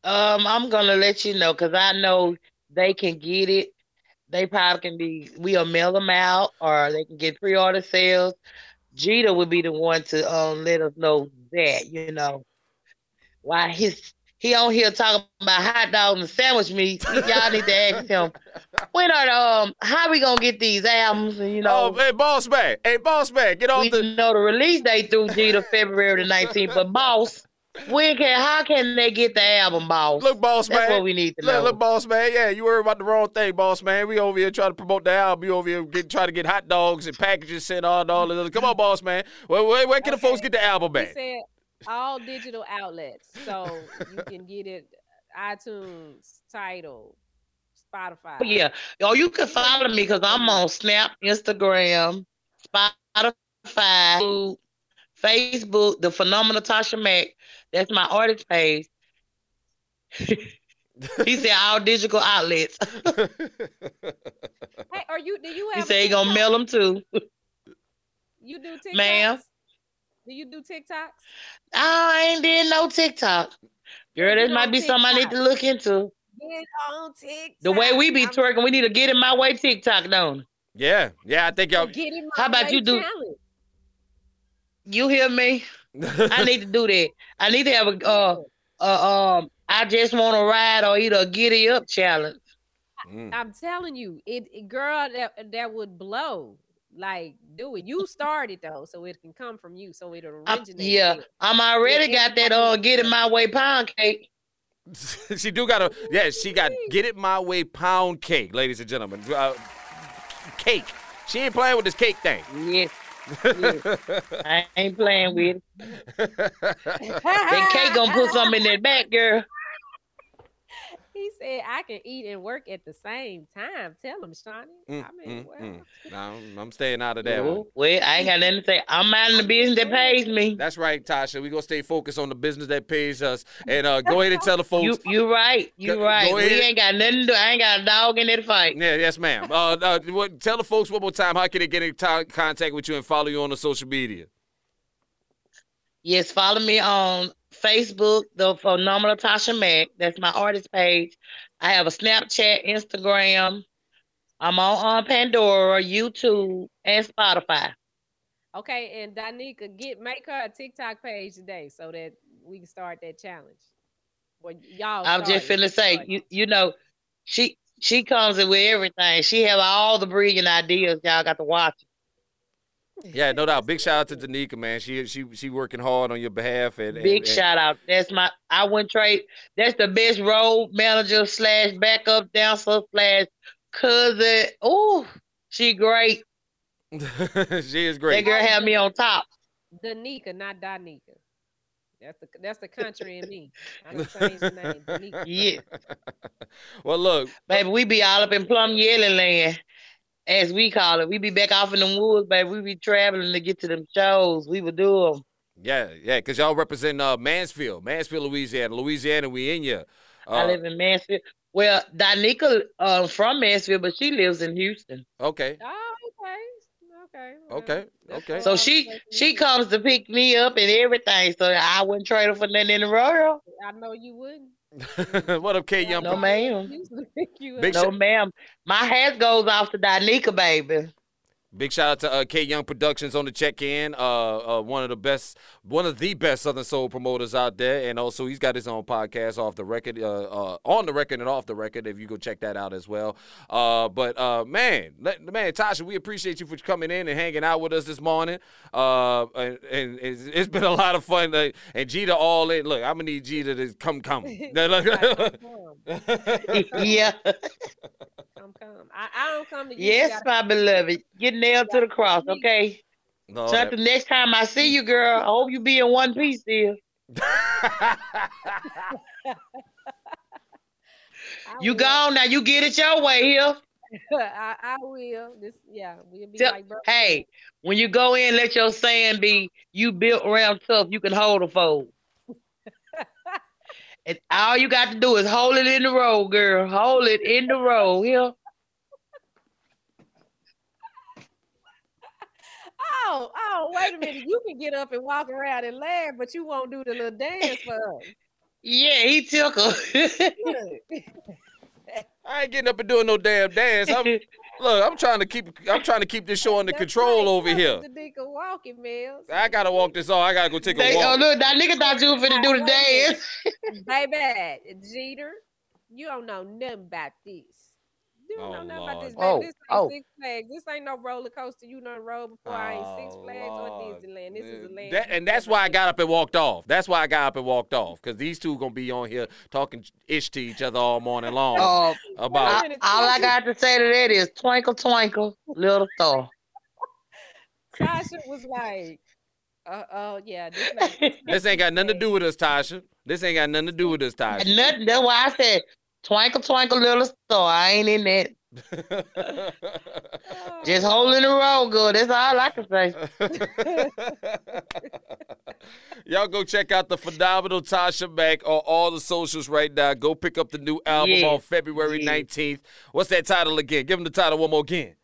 Um, I'm gonna let you know because I know they can get it. They probably can be. We'll mail them out, or they can get pre-order sales. Jeter would be the one to um let us know that. You know, why his he on here talking about hot dogs and sandwich meat. Y'all need to ask him when are the, um how we gonna get these albums? You Oh, know, hey, boss man. Hey, boss man, get off we the. know the release date through Jeter February the 19th. But boss, when can how can they get the album, boss? Look, boss That's man. what we need to know. Look, look, boss man. Yeah, you worry about the wrong thing, boss man. We over here trying to promote the album. You over here get, trying to get hot dogs and packages sent on all this other. Come on, boss man. Where, where, where can the folks get the album He at? said all digital outlets, so you can get it iTunes, Tidal, Spotify. Oh, yeah. Oh, you can follow me because I'm on Snap, Instagram, Spotify, Facebook, the phenomenal Tasha Mack. That's my artist page. he said all digital outlets. Hey, are you? Do you have? a said he gonna mail them too. You do TikToks? Ma'am? Do you do TikToks? I ain't did no TikTok. Girl, this might on be something I need to look into. Get on TikTok. The way we be twerking, we need to get in my way TikTok, don't yeah, yeah. I think y'all. Get in How about way you do- challenge. You hear me? I need to do that. I need to have a uh, uh um I just want to ride or either a giddy up challenge. Mm. I'm telling you, it, it- girl that that would blow. Like, do it. You started though, so it can come from you. So it'll I'm- originate. yeah, there. I'm already Yeah, got that uh get in my way pound cake. she do got a. Yeah, she got get it my way pound cake, ladies and gentlemen. Uh, cake. She ain't playing with this cake thing. Yes, I ain't playing with it. That cake gonna put something in that back, girl. He said I can eat and work at the same time. Tell him, Shawnee. Mm, I mean, mm, well, mm. Nah, I'm, I'm staying out of that one. Oh, Well, I ain't got nothing to say. I'm minding the business that pays me. That's right, Tasha. We're gonna stay focused on the business that pays us. And uh, go ahead and tell the folks. You you right. You Go- right. go We ain't got nothing to do. I ain't got a dog in that fight. yeah, yes, ma'am. Uh, uh, what, tell the folks one more time how can they get in t- contact with you and follow you on the social media? Yes, follow me on Facebook, the Phenomenal Tasha Mack. That's my artist page. I have a Snapchat, Instagram. I'm on, on Pandora, YouTube, and Spotify. Okay, and Danica, get make her a TikTok page today so that we can start that challenge. Well, y'all. I was just it. finna say, you you know, she she comes in with everything. She have all the brilliant ideas. Y'all got to watch. Yeah, no doubt. Big shout out to Danica, man. She she she working hard on your behalf. And, and- Big and- shout out. That's my I wouldn't trade. That's the best role manager slash backup dancer slash cousin. Oh, she great. she is great. That great. girl had me on top. Danica, not Danica. That's the that's the country in me. I don't change the name. Danica. Yeah, well, look, baby, we be all up in Plum Yelling Land, as we call it. We be back off in the woods, baby. We be traveling to get to them shows. We would do them. yeah, yeah, because y'all represent uh, Mansfield, Mansfield, Louisiana, Louisiana. We in ya. I Uh, live in Mansfield. Well, Danica uh, from Mansfield, but she lives in Houston. okay, Oh, okay. Okay. okay, okay. So she she comes to pick me up and everything. So I wouldn't trade her for nothing in the world. I know you wouldn't. what up, K Young? No, ma'am. Usually you Big up. No, ma'am. My hat goes off to Danica, baby. Big shout out to uh, K Young Productions on the check in. Uh, uh, one of the best, one of the best Southern Soul promoters out there, and also he's got his own podcast off the record, uh, uh, on the record and off the record. If you go check that out as well. Uh, but uh, man, let- man, Tasha, we appreciate you for coming in and hanging out with us this morning. Uh, and, and it's, it's been a lot of fun. Uh, and Jeter all in. Look, I'm gonna need Jeter to come, come. Yeah. come, come. I, I don't come to you. Yes, my beloved. Get nailed to the cross, okay? No, So the next time I see you, girl, I hope you be in one piece here. I You will. gone now. You get it your way here. I, I will. This, yeah, we'll be Tell- like. Hey, when you go in, let your saying be, you built around tough, you can hold a fold. and all you got to do is hold it in the road, girl. Hold it in the road here. Oh, oh, wait a minute. You can get up and walk around and laugh, but you won't do the little dance for us. Yeah, he took her. I ain't getting up and doing no damn dance. I'm, look, I'm trying to keep, I'm trying to keep this show under That's control right. over here. The nigga walking, Mills. I gotta walk this off. I gotta go take a They- oh, walk. look, that nigga thought you were finna do the dance. Baby, Jeter, you don't know nothing about this. You don't Oh, know nothing about this, baby. Lord. this ain't Oh, Six Flags. This ain't no roller coaster. You done rode before. I ain't Six Flags or Disneyland. This is a land. That, and that's why I got up and walked off. That's why I got up and walked off because these two gonna be on here talking ish to each other all morning long Oh, about. I, all I got to say to that is twinkle, twinkle, little star. Tasha was like, uh, oh yeah, this, like, This ain't got nothing to do with us, Tasha. This ain't got nothing to do with us, Tasha. nothing, that's why I said twinkle, twinkle, little star. I ain't in that. Just holding the road, good. That's all I can say. Y'all go check out the phenomenal Tasha Mack on all the socials right now. Go pick up the new album Yes, on February yes. 19th. What's that title again? Give them the title one more again.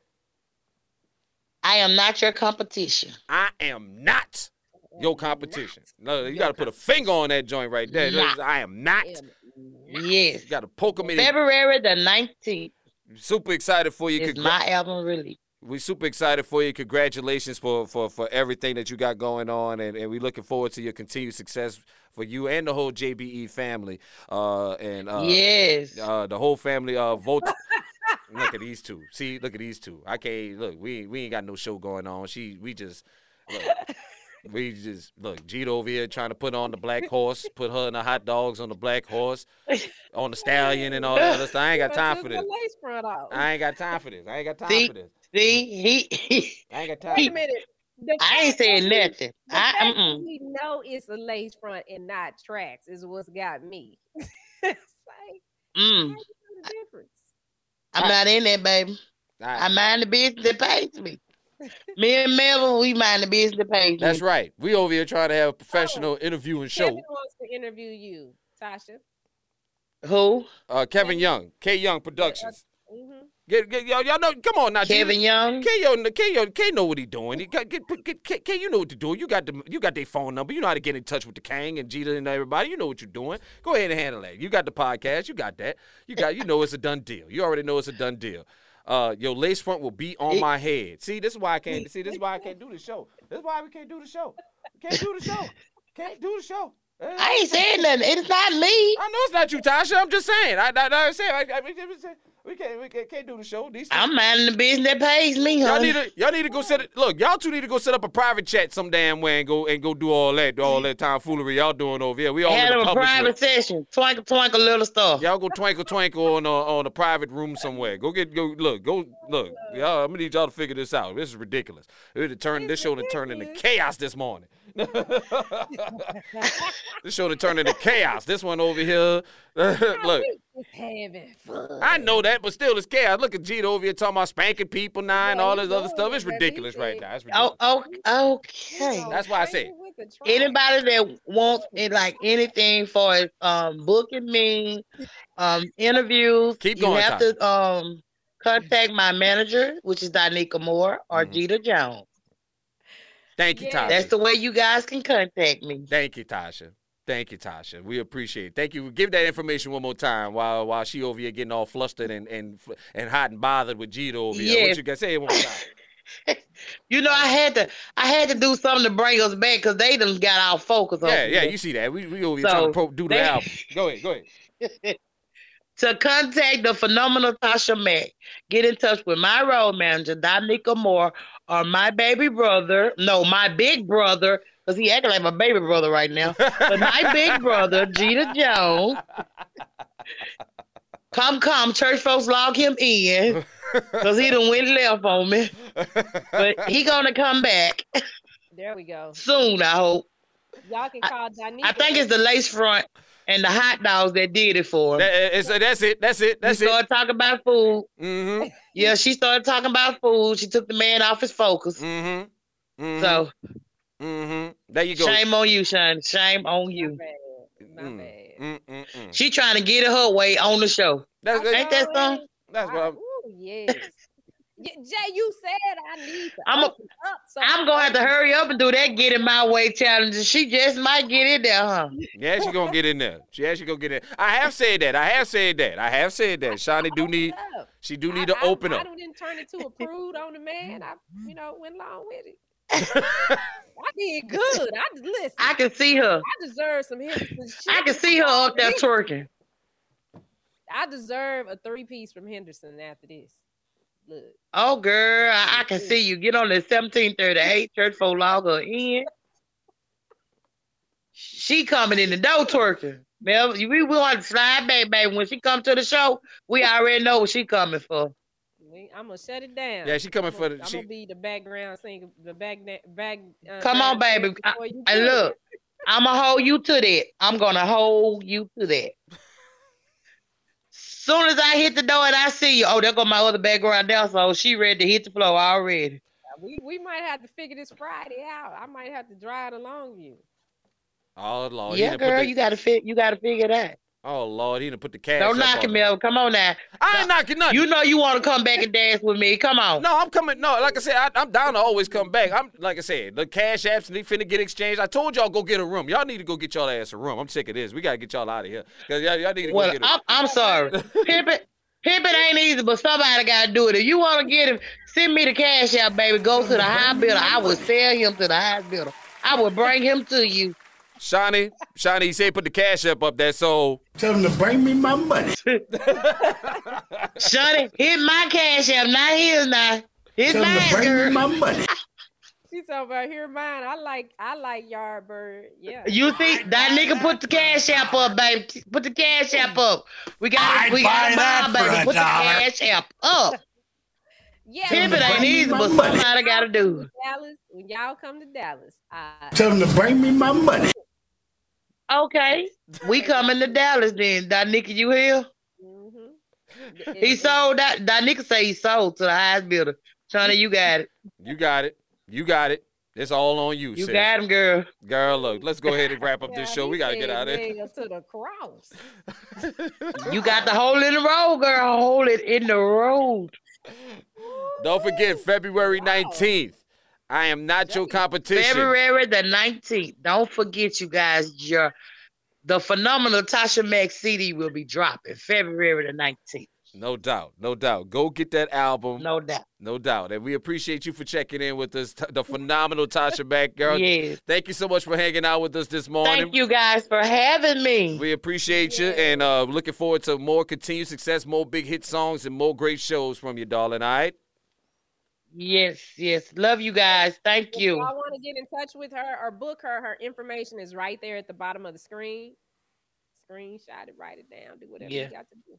I am not your competition. I am not your competition. No, you got to put a finger on that joint right there. Not. I am not. Yes. You got to poke them in. February the 19th Super excited for you. Congra- my album release. we super excited for you. Congratulations for for for everything that you got going on, and, and we looking forward to your continued success for you and the whole JBE family. Uh, and uh, yes. uh, the whole family. Uh, vote. look at these two. See, look at these two. I can't look. We we ain't got no show going on. She we just. Look, we just look Jeter over here trying to put on the black horse, put her and the hot dogs on the black horse, on the stallion and all that other stuff. I ain't got time for this. Lace front off. I ain't got time for this. I ain't got time See? for this. See, he, he I ain't got time. Wait a minute. The I ain't saying nothing. The I fact that mm-mm. we know it's a lace front and not tracks is what's got me. it's like, Mm. you the difference? I'm not in there, baby. I Nah, mind the business that pays me. Me and Melvin, we mind the business that pays that's right. We over here trying to have a professional interviewing show. Kevin wants to interview you, Tasha. Who? Uh, Kevin Young, K Young Productions. hmm Get, get, y'all, y'all know. Come on now, Gina. Kevin Young? K yo, K yo, K know what he doing. He got, get, get, K, K, you know what to do. You got the, you got their phone number. You know how to get in touch with the Kang and Jeter and everybody. You know what you're doing. Go ahead and handle that. You got the podcast. You got that. You got, you know it's a done deal. You already know it's a done deal. Uh, your lace front will be on my head. See, this is why I can't. See, this is why I can't do the show. This is why we can't do the show. Can't do the show. Can't do the show. I ain't saying nothing. It's not me. I know it's not you, Tasha. I'm just saying. I, I, I say, I, I, we can't, we can't, we can't, can't do the show. These things- I'm minding the business that pays me, Y'all need to y'all need to go set it. Look, y'all two need to go set up a private chat some damn way and go and go do all that, do all that tomfoolery y'all doing over here. We all Had in the a private with- session. Twinkle, twinkle, little stuff. Y'all go twinkle twinkle on a on a private room somewhere. Go get go look go look. Y'all, I'm gonna need y'all to figure this out. This is ridiculous. It to turn this show to turn into chaos this morning. this show to turn into chaos. This one over here. look, We just having fun. I know that, but still it's chaos. Look at Jeter over here talking about spanking people now and Yeah, all this other stuff. It's ridiculous right He- now. It's ridiculous. Oh, oh, okay. That's why I say- With the track. Anybody that wants it, like anything for um booking me, um interviews, Keep going. you going, have Ty. to um contact my manager, which is Danica Moore or Mhm. Jeter Jones. Thank you, Yeah. Tasha. That's the way you guys can contact me. Thank you, Tasha. Thank you, Tasha. We appreciate it. Thank you. Give that information one more time while while she over here getting all flustered and and and hot and bothered with Jeter over here. What you got? Say it one more time. You know, I had to I had to do something to bring us back because they done got our focus on yeah, yeah. You see that? We we over here So, trying to pro- do the they- album. Go ahead. Go ahead. to contact the phenomenal Tasha Mack, get in touch with my road manager, Dominica Moore, or my baby brother. No, my big brother, because he acting like my baby brother right now. But my big brother, Jeter Jones. Come, come, church folks log him in. Because he done went left on me. But he gonna come back There we go. soon, I hope. Y'all can I- call Danica. I think it's the lace front and the hot dogs that did it for him. That- it's- that's it. That's it. That's we it. started talking about food. Mm-hmm. Yeah, she started talking about food. She took the man off his focus. Mm-hmm. mm-hmm. So Mm-hmm. There you go. shame on you, Sean. Shame on you. My you. bad. My Mm, bad. mm, mm. She trying to get it her way on the show. That's, Ain't that Always. something? that's what I- I'm. ooh, yes. Y- Jay, you said I need to I'm a- up. So I'm gonna have to hurry up and do that get in my way challenge. She just might get in there, huh? Yeah, she gonna get in there. She actually gonna get in. I have said that. I have said that. I have said that. Shawnee do need. Up. She do I- need to I, open I, up. I didn't turn it to a prude on the man. I, you know, went along with it. I did good. I listen. I can see her. I deserve some Henderson. I can see her up there twerking. I deserve a three piece from Henderson after this. Look, Oh, girl, I, I can see you. Get on the 1738 church for log in. She coming in the door twerking. Mel, we we want to slide back, baby. When she come to the show, we already know what she coming for. I'm gonna shut it down. Yeah, she coming I'm for gonna, the. I'm She, gonna be the background singer, the back back. Uh, Come on, baby. singer before And look, I'ma hold you to that. I'm gonna hold you to that. Soon as I hit the door and I see you, oh, there go my other background dancer. So she ready to hit the floor already. we we might have to figure this Friday out. I might have to drive along you. oh Lord, he yeah, done girl, the- you gotta fit. You gotta figure that. Oh Lord, he done put the cash. Don't knock her. Mel. Come on now. I ain't knocking nothing. You know you want to come back and dance with me. Come on. No, I'm coming. No, like I said, I, I'm down to always come back. I'm like I said, the cash apps they finna get exchanged. I told y'all go get a room. Y'all need to go get y'all ass a room. I'm sick of this. We gotta get y'all out of here because y'all, y'all need to go Well, get a I'm, I'm sorry. Pimpin', pimpin' ain't easy, but somebody gotta do it. If you want to get him, send me the cash out, baby. Go to the high bidder. I will sell him to the high bidder. I will bring him to you. Shawnee. Shawnee, he said put the cash up up there. So Tell them to bring me my money. Sonny, hit my cash app, not his now. His Tell them to mine, bring me my money. She talking about here mine. I like I like Yardbird. Yeah. You see, that nigga put the cash app up, baby. Put the cash app up. We got I'd we got buy a that baby. a Put dollar. the cash app up. Yeah, Pimping when ain't easy, but come to somebody gotta do. Dallas, when y'all come to Dallas, I, Tell them to bring me my money. Okay. We coming to Dallas then. Donica, you here? mhm. He sold that. Donica say he sold to the highest bidder. Shawna, you got it. You got it. You got it. It's all on you, You sis. got him, girl. Girl, look, let's go ahead and wrap up this show. We gotta get out of here. to the cross. You got the hole in the road, girl. Hold it in the road. Don't forget, February 19th. I am not your competition. February the 19th. Don't forget, you guys, your the phenomenal Tasha Mack CD will be dropping February the 19th. No doubt. No doubt. Go get that album. No, doubt. No doubt. And we appreciate you for checking in with us. The phenomenal Tasha Mack, girl. Yes. Thank you so much for hanging out with us this morning. Thank you guys for having me. We appreciate you and uh, looking forward to more continued success, more big hit songs, and more great shows from you, darling. All right? Yes, yes. Love you guys. Thank If you. y'all want to get in touch with her or book her, her information is right there at the bottom of the screen. Screenshot it, write it down, do whatever Yeah. you got to do.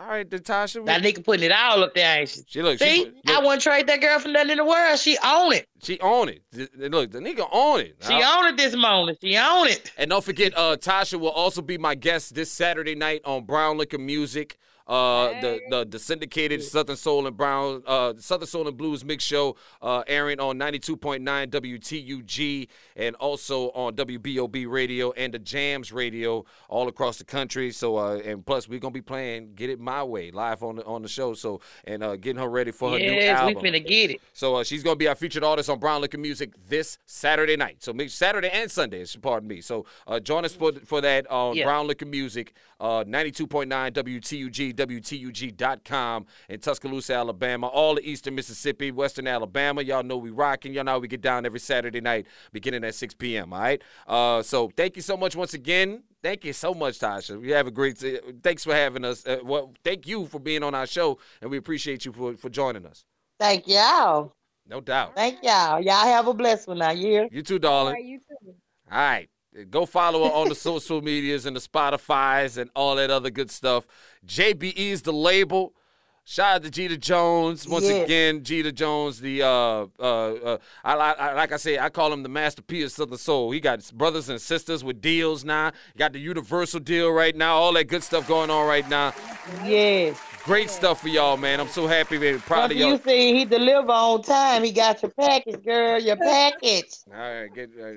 All right, then, Tasha. we- That nigga putting it all up there, ain't she? She look. See, She, put- I look, wouldn't trade that girl for nothing in the world. She own it. she own it. Th- th- Look, the nigga own it. She Uh, own it this morning. She own it. And don't forget, uh, Tasha will also be my guest this Saturday night on Brown Liquor Music. Uh, the, the the syndicated Southern Soul and Brown uh Southern Soul and Blues mix show uh airing on 92.9 WTUG and also on WBOB radio and the Jams radio all across the country. So uh and plus we're gonna be playing Get It My Way live on the on the show. So and uh getting her ready for her new Yes, we album. finna get it. So uh, she's gonna be our featured artist on Brown Liquor Music this Saturday night. So make Saturday and Sunday, pardon me. So uh, join us for for that on Yeah. Brown Liquor Music, uh, 92.9 WTUG, WTUG.com in Tuscaloosa, Alabama, all the Eastern Mississippi, Western Alabama. Y'all know we rocking. Y'all know we get down every Saturday night, beginning at 6 p.m. All right. Uh, so thank you so much once again. Thank you so much, Tasha. We have a great. thanks for having us. Uh, well, thank you for being on our show, and we appreciate you for for joining us. Thank y'all. No doubt. Thank y'all. Y'all have a blessed one now. You hear? You too, darling. right, you too. All right. Go follow her on the social medias and the Spotify's and all that other good stuff. JBE is the label. Shout out to Jeter Jones once Yes. again. Jeter Jones, the uh, uh, uh, I, I, like I say, I call him the Master P of Southern Soul. He got brothers and sisters with deals now. He got the Universal deal right now. All that good stuff going on right now. Yes. Great stuff for y'all, man. I'm so happy and proud of y'all. you see he deliver on time, he got your package, girl. Your package. All right, get. Uh,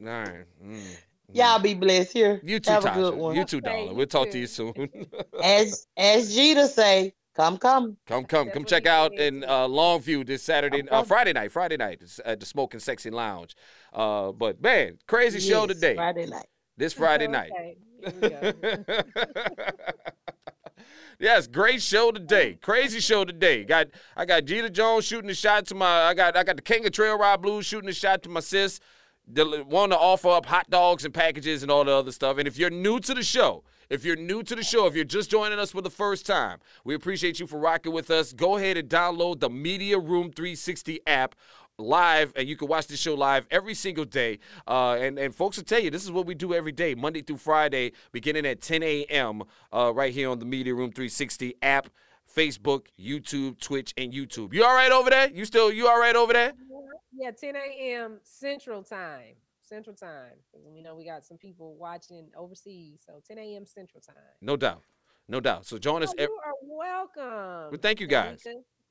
right. Mm. Y'all be blessed here. You too, have a Tasha. good one. You too, Okay, darling. We'll talk to you soon. As as Jeter say, come come. Come, come, come check out in uh, Longview this Saturday, uh. Friday night, Friday night at the Smoking Sexy Lounge. Uh, but man, crazy show today. Friday night. This Friday night. Okay, here we go. yes, great show today. Crazy show today. Got I got Jeter Jones shooting a shot to my. I got I got the King of Trail Ride Blues shooting a shot to my sis. Want to offer up hot dogs and packages and all the other stuff. And if you're new to the show, if you're new to the show, if you're just joining us for the first time, we appreciate you for rocking with us. Go ahead and download the Media Room 360 app live and you can watch this show live every single day uh, and, and folks will tell you this is what we do every day monday through friday beginning at 10 a.m uh, right here on the media room 360 app facebook youtube twitch and youtube you all right over there you still you all right over there Yeah, 10 a.m. Central Time. Central Time. We know we got some people watching overseas, so 10 a.m. Central Time. no doubt no doubt so join us Oh, ev- you are welcome. Well, thank you, guys.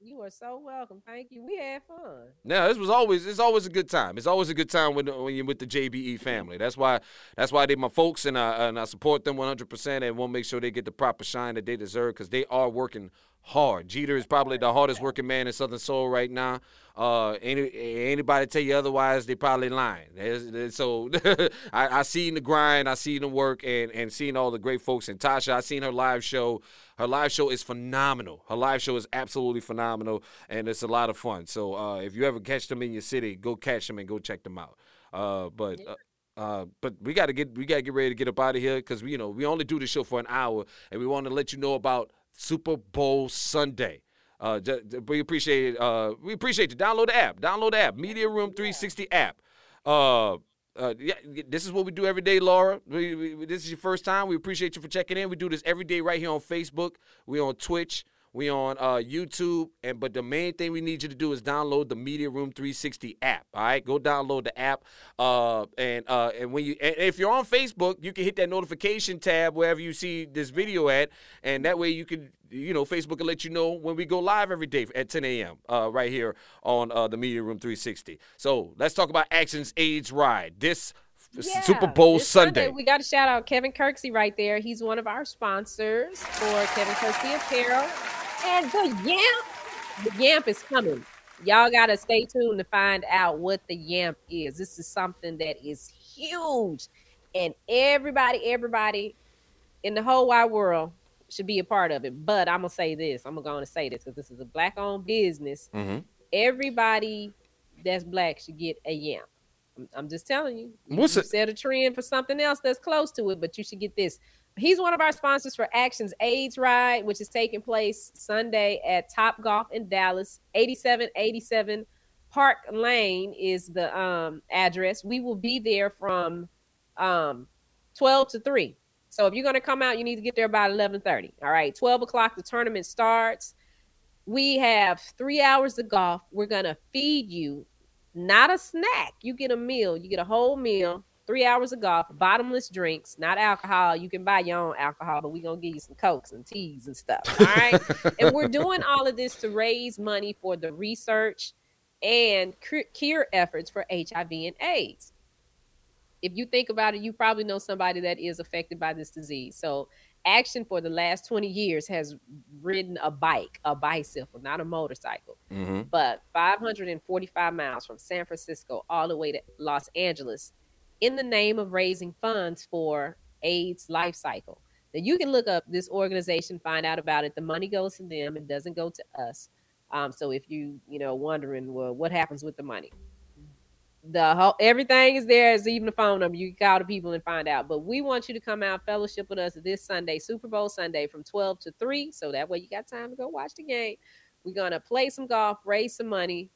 You are so welcome. Thank you. We had fun. Yeah, this was always it's always a good time. It's always a good time when when you're with the JBE family. That's why that's why they're my folks and I and I support them 100 percent and want to make sure they get the proper shine that they deserve because they are working hard. Jeter is probably the hardest working man in Southern Soul right now. Uh, any anybody tell you otherwise, they probably lying. There's- there's- so I, I seen the grind, I seen the work, and and seeing all the great folks. And Tasha, I seen her live show. Her live show is phenomenal. Her live show is absolutely phenomenal, and it's a lot of fun. So uh, if you ever catch them in your city, go catch them and go check them out. Uh, but. Uh, uh, but we gotta get we gotta get ready to get up out of here because we you know we only do the show for an hour and we want to let you know about Super Bowl Sunday. Uh, we appreciate uh, we appreciate you. Download the app. Download the app. Media Room 360 app. Uh, uh, yeah, this is what we do every day, Laura. We, we, this is your first time. We appreciate you for checking in. We do this every day right here on Facebook. We on Twitch. We on uh, YouTube, and but the main thing we need you to do is download the Media Room 360 app. All right, go download the app. Uh, and uh, and when you and if you're on Facebook, you can hit that notification tab wherever you see this video at, and that way you can you know Facebook will let you know when we go live every day at 10 a.m. Uh, right here on uh, the Media Room 360. So let's talk about Actions AIDS Ride this Yeah, Super Bowl this Sunday. We got to shout out Kevin Kirksey right there. He's one of our sponsors for Kevin Kirksey Apparel. And the Yamp, the Yamp is coming. Y'all got to stay tuned to find out what the Yamp is. This is something that is huge. And everybody, everybody in the whole wide world should be a part of it. But I'm going to say this. I'm going to say this because this is a black owned business. Mhm. Everybody that's black should get a Yamp. I'm- just telling you. What's you it- set a trend for something else that's close to it, but you should get this. He's one of our sponsors for Actions AIDS Ride, which is taking place Sunday at Top Golf in Dallas. 8787 Park Lane is the um, address. We will be there from um, 12 to 3. So if you're going to come out, you need to get there about 11:30. All right, 12 o'clock the tournament starts. We have three hours of golf. We're gonna feed you, not a snack. You get a meal. You get a whole meal. Three hours of golf, bottomless drinks, not alcohol. You can buy your own alcohol, but we're gonna give you some cokes and teas and stuff. All right. and we're doing all of this to raise money for the research and cure- cure efforts for HIV and AIDS if you think about it, you probably know somebody that is affected by this disease. So, Action for the last 20 years has ridden a bike, a bicycle, not a motorcycle, Mm-hmm. but 545 miles from San Francisco all the way to Los Angeles in the name of raising funds for AIDS/LifeCycle. Now, you can look up this organization, find out about it. The money goes to them, it doesn't go to us. Um, so, if you, you know, wondering, well, what happens with the money? The whole everything is there is even the phone number you can call the people and find out but we want you to come out fellowship with us this sunday super bowl sunday from 12 to 3 so that way you got time to go watch the game we're gonna play some golf raise some money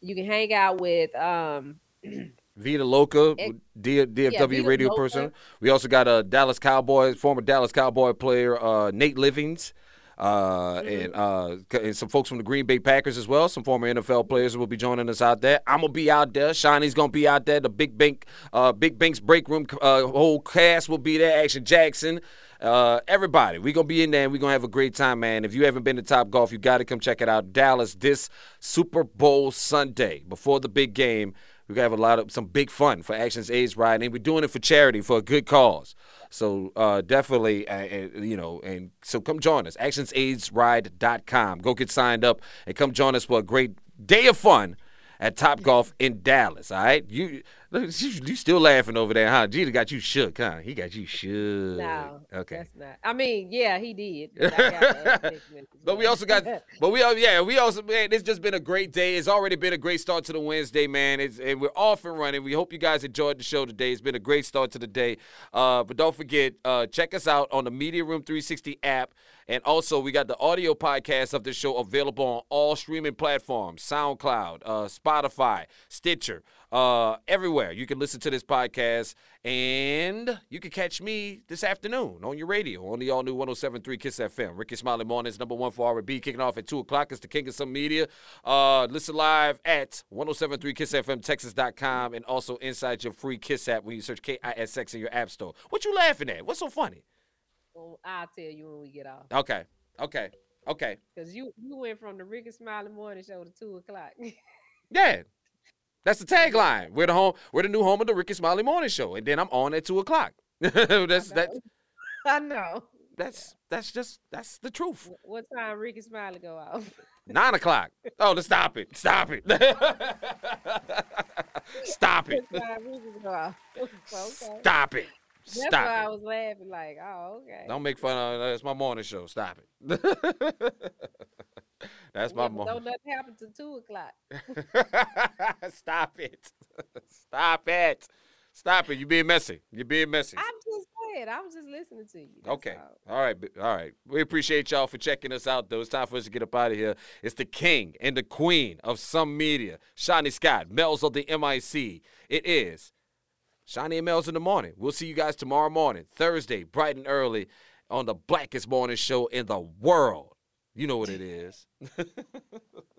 you can hang out with um Vita Loca, D- DFW Vita radio Loca. person. We also got a Dallas Cowboys, former Dallas Cowboy player, uh, Nate Livings. Uh, Mm-hmm. and uh, and some folks from the Green Bay Packers as well. Some former NFL players will be joining us out there. I'm gonna be out there. Shawnee's gonna be out there. The Big Bank, uh, Big Bank's break room, uh, whole cast will be there. Action Jackson, uh, everybody. we're gonna be in there and we gonna have a great time, man. If you haven't been to Top Golf, you got to come check it out. Dallas this Super Bowl Sunday before the big game. We got to have a lot of some big fun for Actions AIDS Ride, and we're doing it for charity for a good cause. So uh, definitely, uh, you know, and so come join us. ActionsAIDSRide.com. Go get signed up and come join us for a great day of fun at Top Golf in Dallas. All right, you look, you, you still laughing over there, huh? Jeter got you shook, huh? He got you shook. no Okay. that's not i mean yeah he did but, I got the other pigment as But we also got, but we, al- yeah, we also, man, it's just been a great day. It's already been a great start to the Wednesday, man. It's, and we're off and running. We hope you guys enjoyed the show today. It's been a great start to the day. Uh, but don't forget, uh, check us out on the Media Room 360 app. And also, we got the audio podcast of the show available on all streaming platforms SoundCloud, uh, Spotify, Stitcher, uh, everywhere. You can listen to this podcast. And you can catch me this afternoon on your radio on the all new 1073 Kiss FM. Rickey Smiley Mornings, number one for R&B, kicking off at 2 o'clock. It's the King of Some Media. Uh, listen live at 1073 Texas.com and also inside your free Kiss app when you search KISX in your app store. What you laughing at? What's so funny? Well, i'll tell you when we get off Okay, okay, okay. because you you went from the rickey smiley morning show to two o'clock Yeah. That's the tagline. We're the home. We're the new home of the Rickey Smiley Morning Show, and then I'm on at two o'clock. that's that. i know That's that's just that's the truth. What time rickey smiley go off Nine o'clock. Oh, to stop it. Stop it. stop it. What time Rickey go off? okay Stop it. That's why Stop I it. was laughing, like, oh, okay. Don't make fun of It's my morning show. Stop it. That's my Yeah, but morning. don't nothing happen to two o'clock. Stop it. Stop it. Stop it. You're being messy. You're being messy. I'm just saying. I was just listening to you. that's Okay. all. all right. All right. We appreciate y'all for checking us out, though. It's time for us to get up out of here. It's the king and the queen of some media, Shawnee Scott, Mel's of the MIC. It is And Mel's in the morning. We'll see you guys tomorrow morning, Thursday, bright and early, on the blackest morning show in the world. You know what it is.